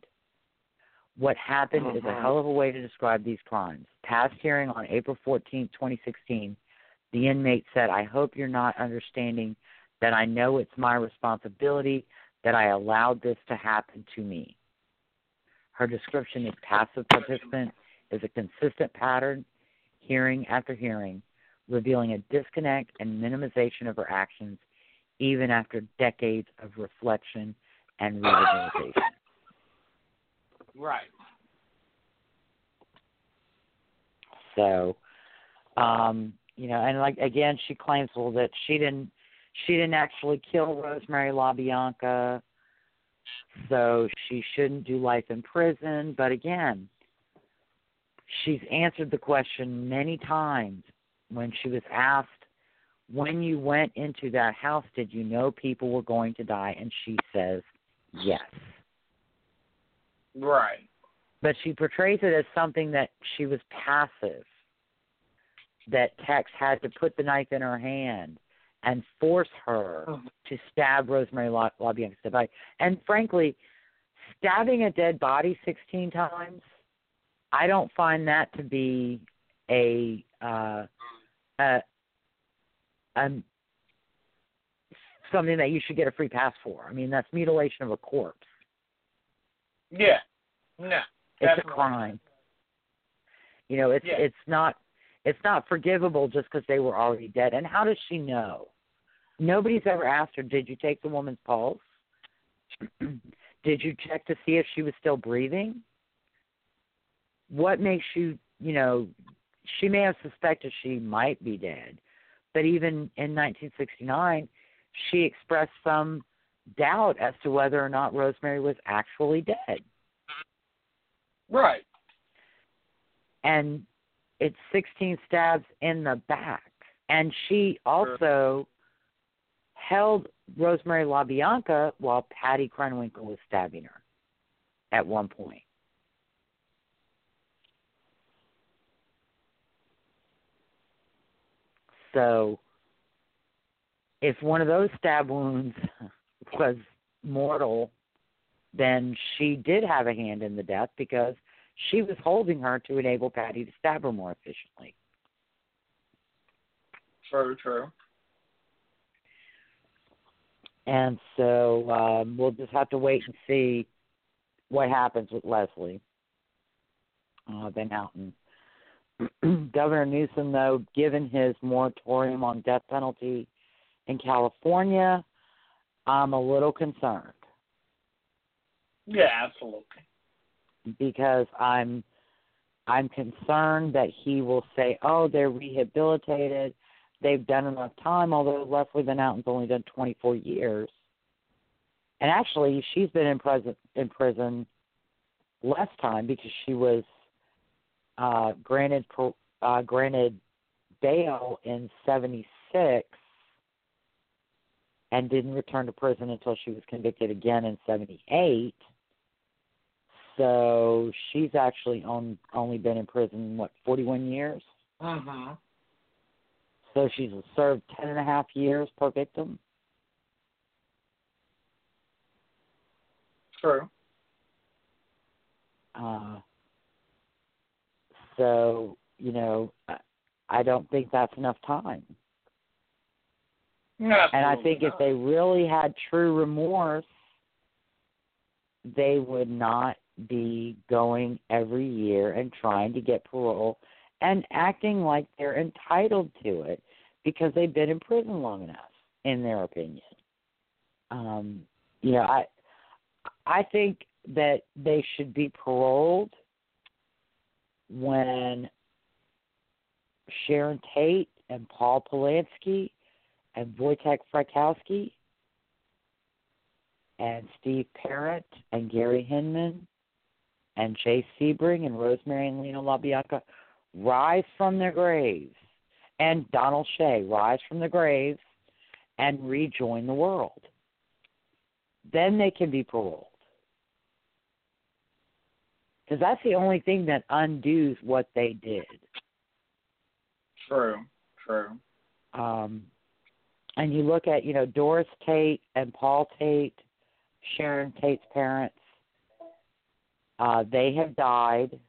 What happened is a Mhm. hell of a way to describe these crimes. Past hearing on April 14, 2016, the inmate said, I hope you're not understanding that I know it's my responsibility that I allowed this to happen to me. Her description as passive participant is a consistent pattern, hearing after hearing, revealing a disconnect and minimization of her actions even after decades of reflection and rehabilitation. Right. So, um, you know, and like again, she claims well that she didn't she didn't actually kill Rosemary LaBianca, so she shouldn't do life in prison. But again, she's answered the question many times when she was asked, "When you went into that house, did you know people were going to die?" And she says, "Yes." Right. but she portrays it as something that she was passive. That Tex had to put the knife in her hand and force her to stab Rosemary La- LaBianca body. And frankly, stabbing a dead body 16 times, I don't find that to be a uh, a, a something that you should get a free pass for. I mean, that's mutilation of a corpse. Yeah. No. It's a crime. You know, it's Yeah. it's not it's not forgivable just because they were already dead. And how does she know? Nobody's ever asked her, "Did you take the woman's pulse? <clears throat> Did you check to see if she was still breathing? What makes you, you know, she may have suspected she might be dead, but even in 1969, she expressed some doubt as to whether or not Rosemary was actually dead." Right. and it's 16 stabs in the back. And she also held Rosemary LaBianca while Patty Krenwinkel was stabbing her at one point. So, if one of those stab wounds <laughs> was mortal, then she did have a hand in the death because she was holding her to enable Patty to stab her more efficiently. True, true. And so um, we'll just have to wait and see what happens with Leslie uh, Van Houten. <clears throat> Governor Newsom, though, given his moratorium on death penalty in California, I'm a little concerned. Yeah, absolutely. because I'm I'm concerned that he will say, "Oh, they're rehabilitated. They've done enough time." Although Leslie Van Houten's only done 24 years, and actually she's been in prison in prison less time because she was uh, granted uh, granted bail in '76 and didn't return to prison until she was convicted again in '78. So she's actually on, only been in prison what 41 years. Mm-hmm. So she's served ten and a half years per victim. True. Uh, so you know, I, I don't think that's enough time. No, And I think if they really had true remorse, they would not be going every year and trying to get parole and acting like they're entitled to it because they've been in prison long enough, in their opinion. Um, you know, I I think that they should be paroled when Sharon Tate and Paul Polanski and Voytek Frykowski and Steve Parent and Gary Hinman and Jay Sebring and Rosemary and Leno LaBianca rise from their graves, and Donald Shea rise from the graves and rejoin the world. Then they can be paroled. Because that's the only thing that undoes what they did. True, true. Um, and you look at, you know, Doris Tate and Paul Tate, Sharon Tate's parents, uh, they have died.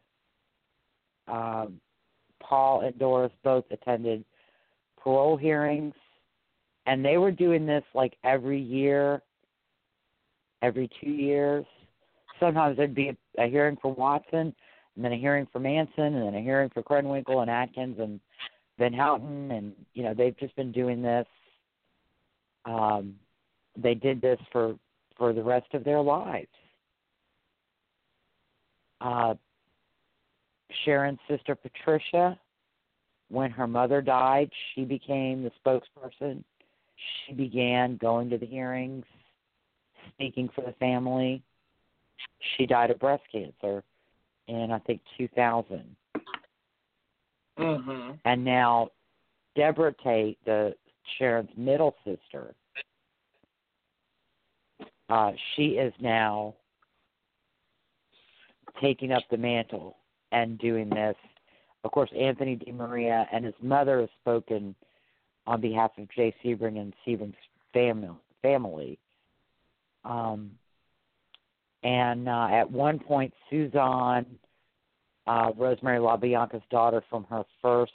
Um, Paul and Doris both attended parole hearings, and they were doing this like every year, every two years. Sometimes there'd be a, a hearing for Watson, and then a hearing for Manson, and then a hearing for Krenwinkel and Atkins and Van Houten, and you know they've just been doing this. Um, they did this for for the rest of their lives. Uh, Sharon's sister Patricia, when her mother died, she became the spokesperson. She began going to the hearings, speaking for the family. She died of breast cancer in I think 2000. Mm-hmm. And now Deborah Tate, the Sharon's middle sister, uh, she is now taking up the mantle and doing this. Of course, Anthony DiMaria and his mother have spoken on behalf of Jay Sebring and Sebring's family. family. Um, and uh, at one point, Suzanne, uh, Rosemary LaBianca's daughter from her first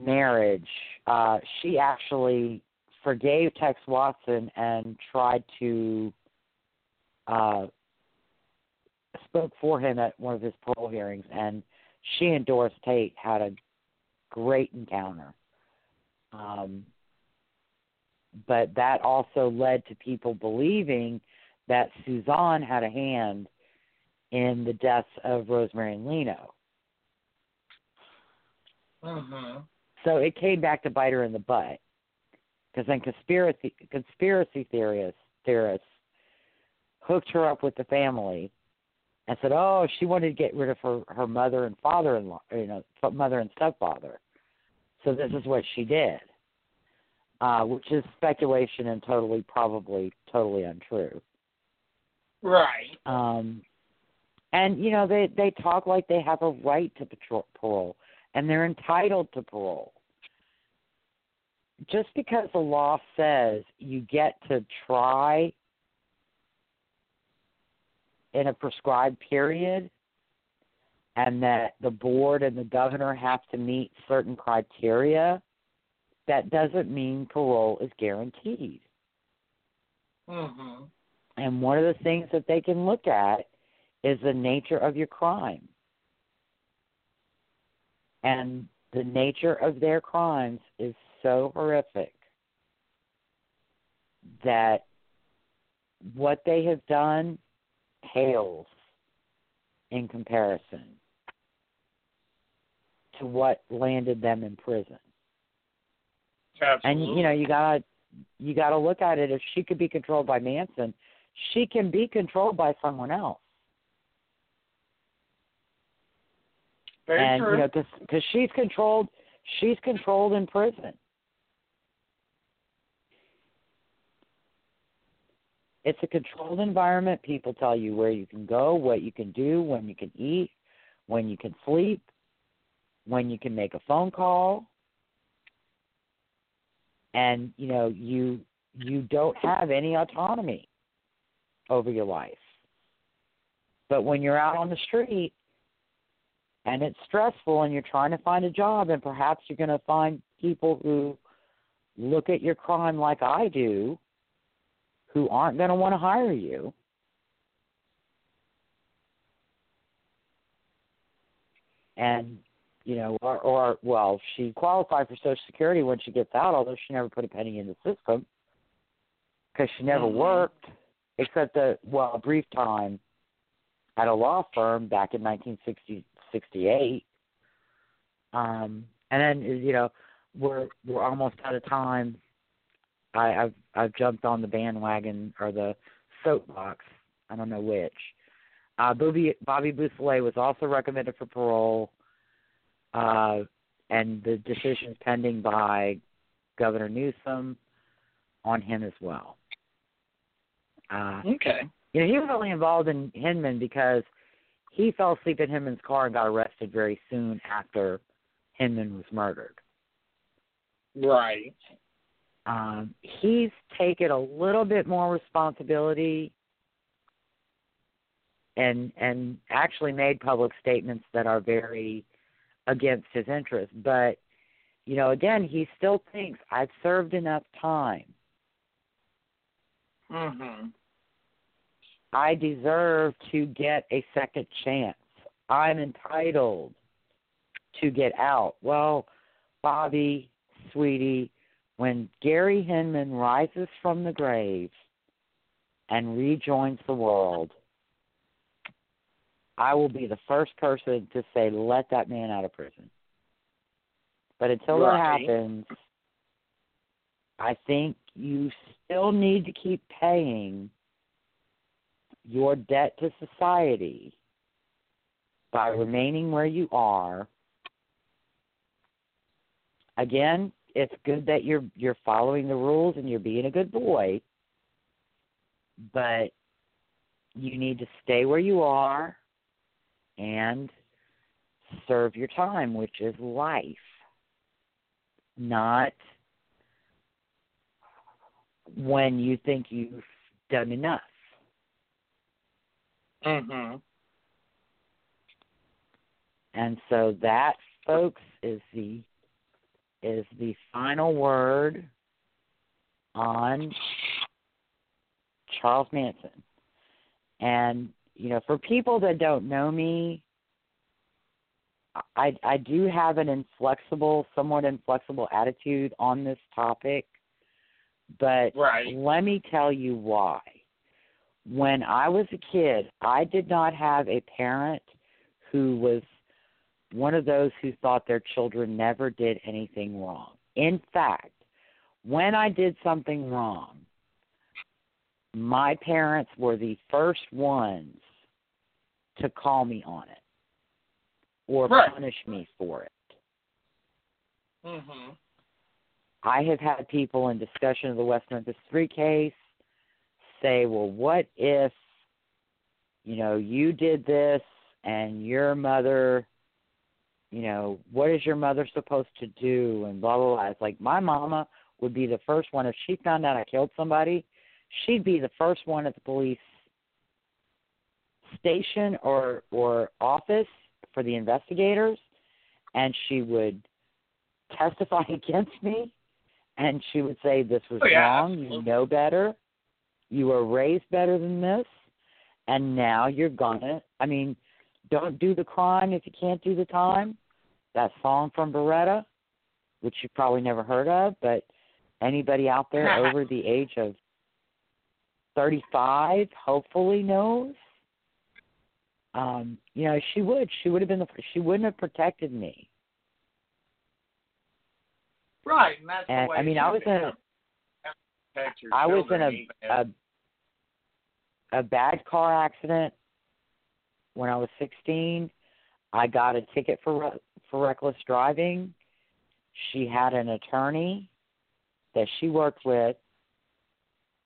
marriage, uh, she actually forgave Tex Watson and tried to uh, spoke for him at one of his parole hearings, and she and Doris Tate had a great encounter. Um, but that also led to people believing that Suzanne had a hand in the deaths of Rosemary and Leno. Mm-hmm. So it came back to bite her in the butt. Because then conspiracy conspiracy theorists theorists hooked her up with the family and said, "Oh, she wanted to get rid of her her mother and father-in-law, you know, mother and stepfather." So this is what she did, uh, which is speculation and totally, probably, totally untrue. Right. Um, and you know they they talk like they have a right to patrol, parole, and they're entitled to parole. Just because the law says you get to try in a prescribed period and that the board and the governor have to meet certain criteria, that doesn't mean parole is guaranteed. Mm-hmm. And one of the things that they can look at is the nature of your crime. And the nature of their crimes is so horrific that what they have done pales in comparison to what landed them in prison. Absolutely. And you know, you gotta you gotta look at it. If she could be controlled by Manson, she can be controlled by someone else. Very and true. you know, because she's controlled, she's controlled in prison. It's a controlled environment. People tell you where you can go, what you can do, when you can eat, when you can sleep, when you can make a phone call. And you know, you you don't have any autonomy over your life. But when you're out on the street and it's stressful and you're trying to find a job and perhaps you're going to find people who look at your crime like I do who aren't going to want to hire you. And you know, or, or well, she qualified for Social Security when she gets out, although she never put a penny in the system because she never Mhm. worked, except a well, a brief time at a law firm back in 1968. Um, and then you know, we're we're almost out of time. I, I've I've jumped on the bandwagon or the soapbox. I don't know which. Uh, Bobby Bobby Beausoleil was also recommended for parole, uh, and the decision is pending by Governor Newsom on him as well. Uh, Okay. you know, he was only involved in Hinman because he fell asleep in Hinman's car and got arrested very soon after Hinman was murdered. Right. Um, he's taken a little bit more responsibility and and actually made public statements that are very against his interests. But you know, again, he still thinks I've served enough time. Mhm. I deserve to get a second chance. I'm entitled to get out. Well, Bobby, sweetie, when Gary Hinman rises from the grave and rejoins the world, I will be the first person to say, let that man out of prison. But until that happens, I think you still need to keep paying your debt to society by remaining where you are. Again, it's good that you're you're following the rules and you're being a good boy, but you need to stay where you are and serve your time, which is life, not when you think you've done enough. Mhm. And so that, folks, is the is the final word on Charles Manson. And you know, for people that don't know me, I I do have an inflexible, somewhat inflexible attitude on this topic. But Right. let me tell you why. When I was a kid, I did not have a parent who was one of those who thought their children never did anything wrong. In fact, when I did something wrong, my parents were the first ones to call me on it or Right. punish me for it. Mhm. I have had people in discussion of the West Memphis Three case say, "Well, what if, you know, you did this and your mother, you know, what is your mother supposed to do?" And blah blah blah. It's like my mama would be the first one if she found out I killed somebody, she'd be the first one at the police station or or office for the investigators, and she would testify <laughs> against me and she would say this was Oh, yeah, wrong you know better you were raised better than this and now you're gonna i mean don't do the crime if you can't do the time that song from Baretta which you probably never heard of but anybody out there <laughs> over the age of thirty five hopefully knows. Um you know she would. She would have been the she wouldn't have protected me. Right, and that's and the way i mean i was in a I was in a, a a bad car accident when I was 16. I got a ticket for re- for reckless driving. She had an attorney that she worked with,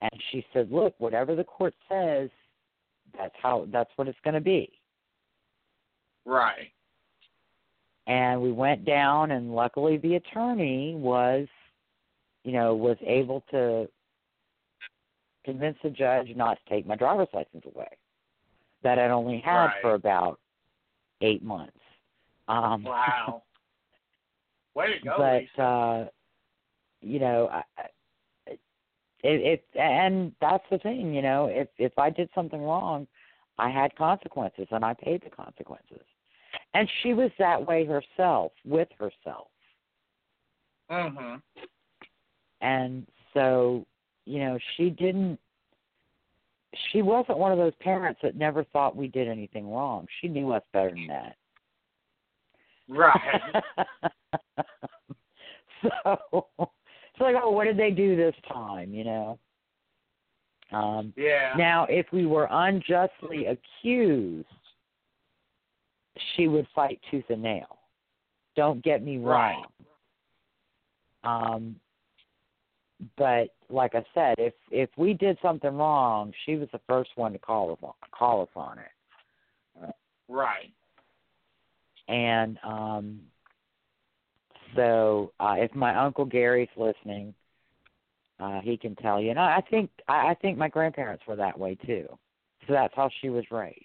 and she said, "Look, whatever the court says, that's how that's what it's going to be." Right. and we went down and luckily the attorney was you know was able to convince the judge not to take my driver's license away that i'd only had Right. for about eight months um Wow. Way to go, <laughs> but Lisa. uh you know I, it, it and that's the thing you know if if i did something wrong i had consequences and i paid the consequences and she was that way herself with herself Mhm. and so you know she didn't she wasn't one of those parents that never thought we did anything wrong she knew us better than that Right. <laughs> so it's like oh what did they do this time you know Um, Yeah. Now, if we were unjustly accused, she would fight tooth and nail. Don't get me Right. wrong. Um, but like I said, if if we did something wrong, she was the first one to call us on, call us on it. Right. And um, so, uh, if my uncle Gary's listening, uh, he can tell you. And I I think I I think my grandparents were that way too. So that's how she was raised.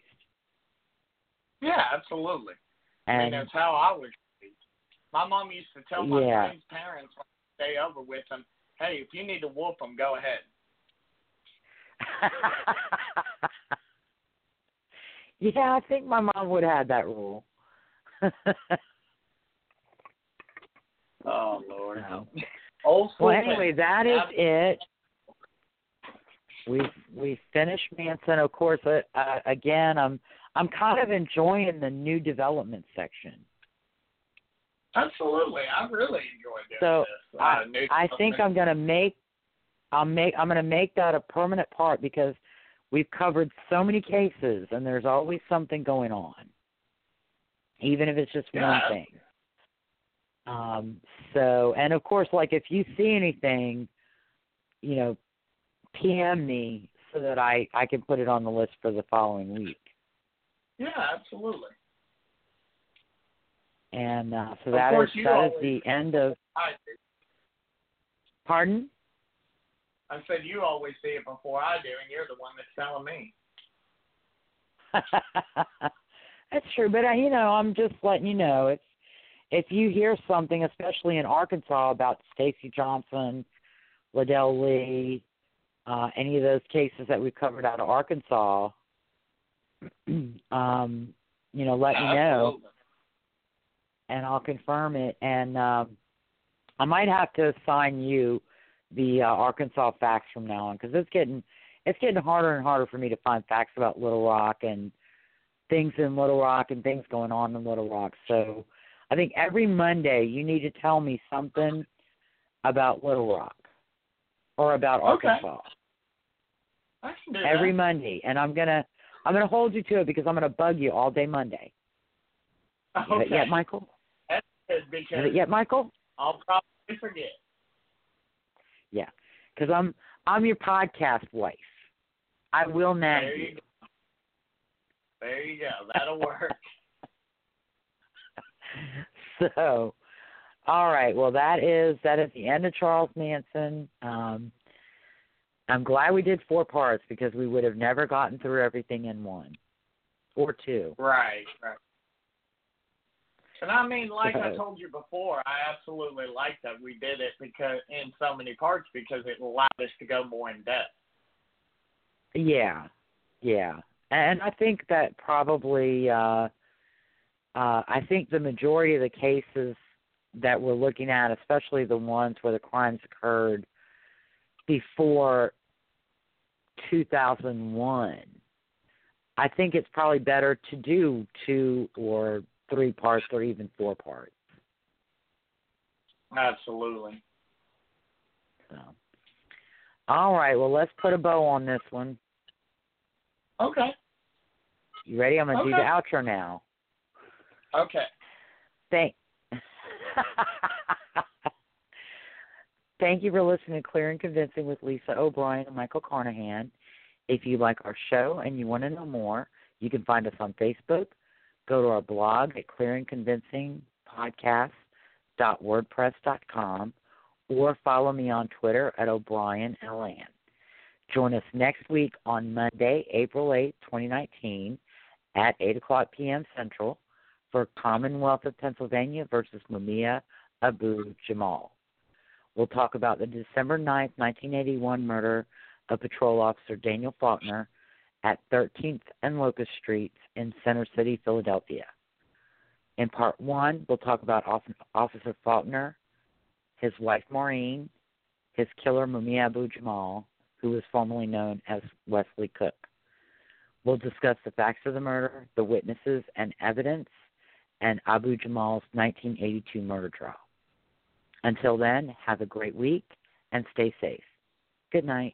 Yeah, absolutely. Mean, And that's how I was raised. My mom used to tell my Yeah. friends' parents when I stay over with them, hey, if you need to whoop them, go ahead. <laughs> yeah, I think my mom would have that rule. <laughs> Oh, Lord. Old Well, anyway, that is it. We we finished Manson. Of course, uh, uh, again, I'm I'm kind of enjoying the new development section. Absolutely. I really enjoyed doing So this. I new I think I'm going to make I'll make I'm going to make that a permanent part because we've covered so many cases and there's always something going on, even if it's just Yeah. one thing. Um. So, and of course, like if you see anything, you know, PM me so that I I can put it on the list for the following week. Yeah, absolutely. And uh, so that is that is the end of. I do. Pardon? I said you always see it before I do, and you're the one that's telling me. <laughs> That's true, but uh, you know, I'm just letting you know if if you hear something, especially in Arkansas, about Stacey Johnson, Ledell Lee, uh, any of those cases that we've covered out of Arkansas, <clears throat> um, you know, let me know, Absolutely. And I'll confirm it. And um, I might have to assign you the uh, Arkansas facts from now on because it's getting it's getting harder and harder for me to find facts about Little Rock and things in Little Rock and things going on in Little Rock. So I think every Monday you need to tell me something about Little Rock or about Okay. Arkansas I can do every that. Monday, and I'm gonna I'm gonna hold you to it because I'm gonna bug you all day Monday. Have Okay. yet, Michael? Have because it yet, Michael? I'll probably forget. Yeah, because I'm I'm your podcast wife. I will nag There you go. There you go. That'll work. <laughs> so all right well that is that is the end of charles manson um i'm glad we did four parts because we would have never gotten through everything in one or two right, right. And I mean, like I told you before, I absolutely like that we did it because in so many parts because it allowed us to go more in depth. yeah. Yeah. And i think that probably uh uh i think the majority of the cases that we're looking at especially the ones where the crimes occurred before 2001 i think it's probably better to do two or three parts or even four parts Absolutely. so all right well let's put a bow on this one Okay. you ready i'm going to do the outro now Okay. Thank. <laughs> Thank you for listening to Clear and Convincing with Lisa O'Brien and Michael Carnahan. If you like our show and you want to know more, you can find us on Facebook. Go to our blog at clearandconvincingpodcast.wordpress.com or follow me on Twitter at O'Brien LN. Join us next week on Monday, April 8, 2019 at 8 o'clock p.m. Central for Commonwealth of Pennsylvania versus Mumia Abu Jamal. We'll talk about the December 9th, 1981 murder of patrol officer Daniel Faulkner at 13th and Locust Streets in Center City, Philadelphia. In part one, we'll talk about Officer Faulkner, his wife Maureen, his killer Mumia Abu Jamal, who was formerly known as Wesley Cook. We'll discuss the facts of the murder, the witnesses and evidence, and Abu Jamal's 1982 murder trial. Until then, have a great week and stay safe. Good night.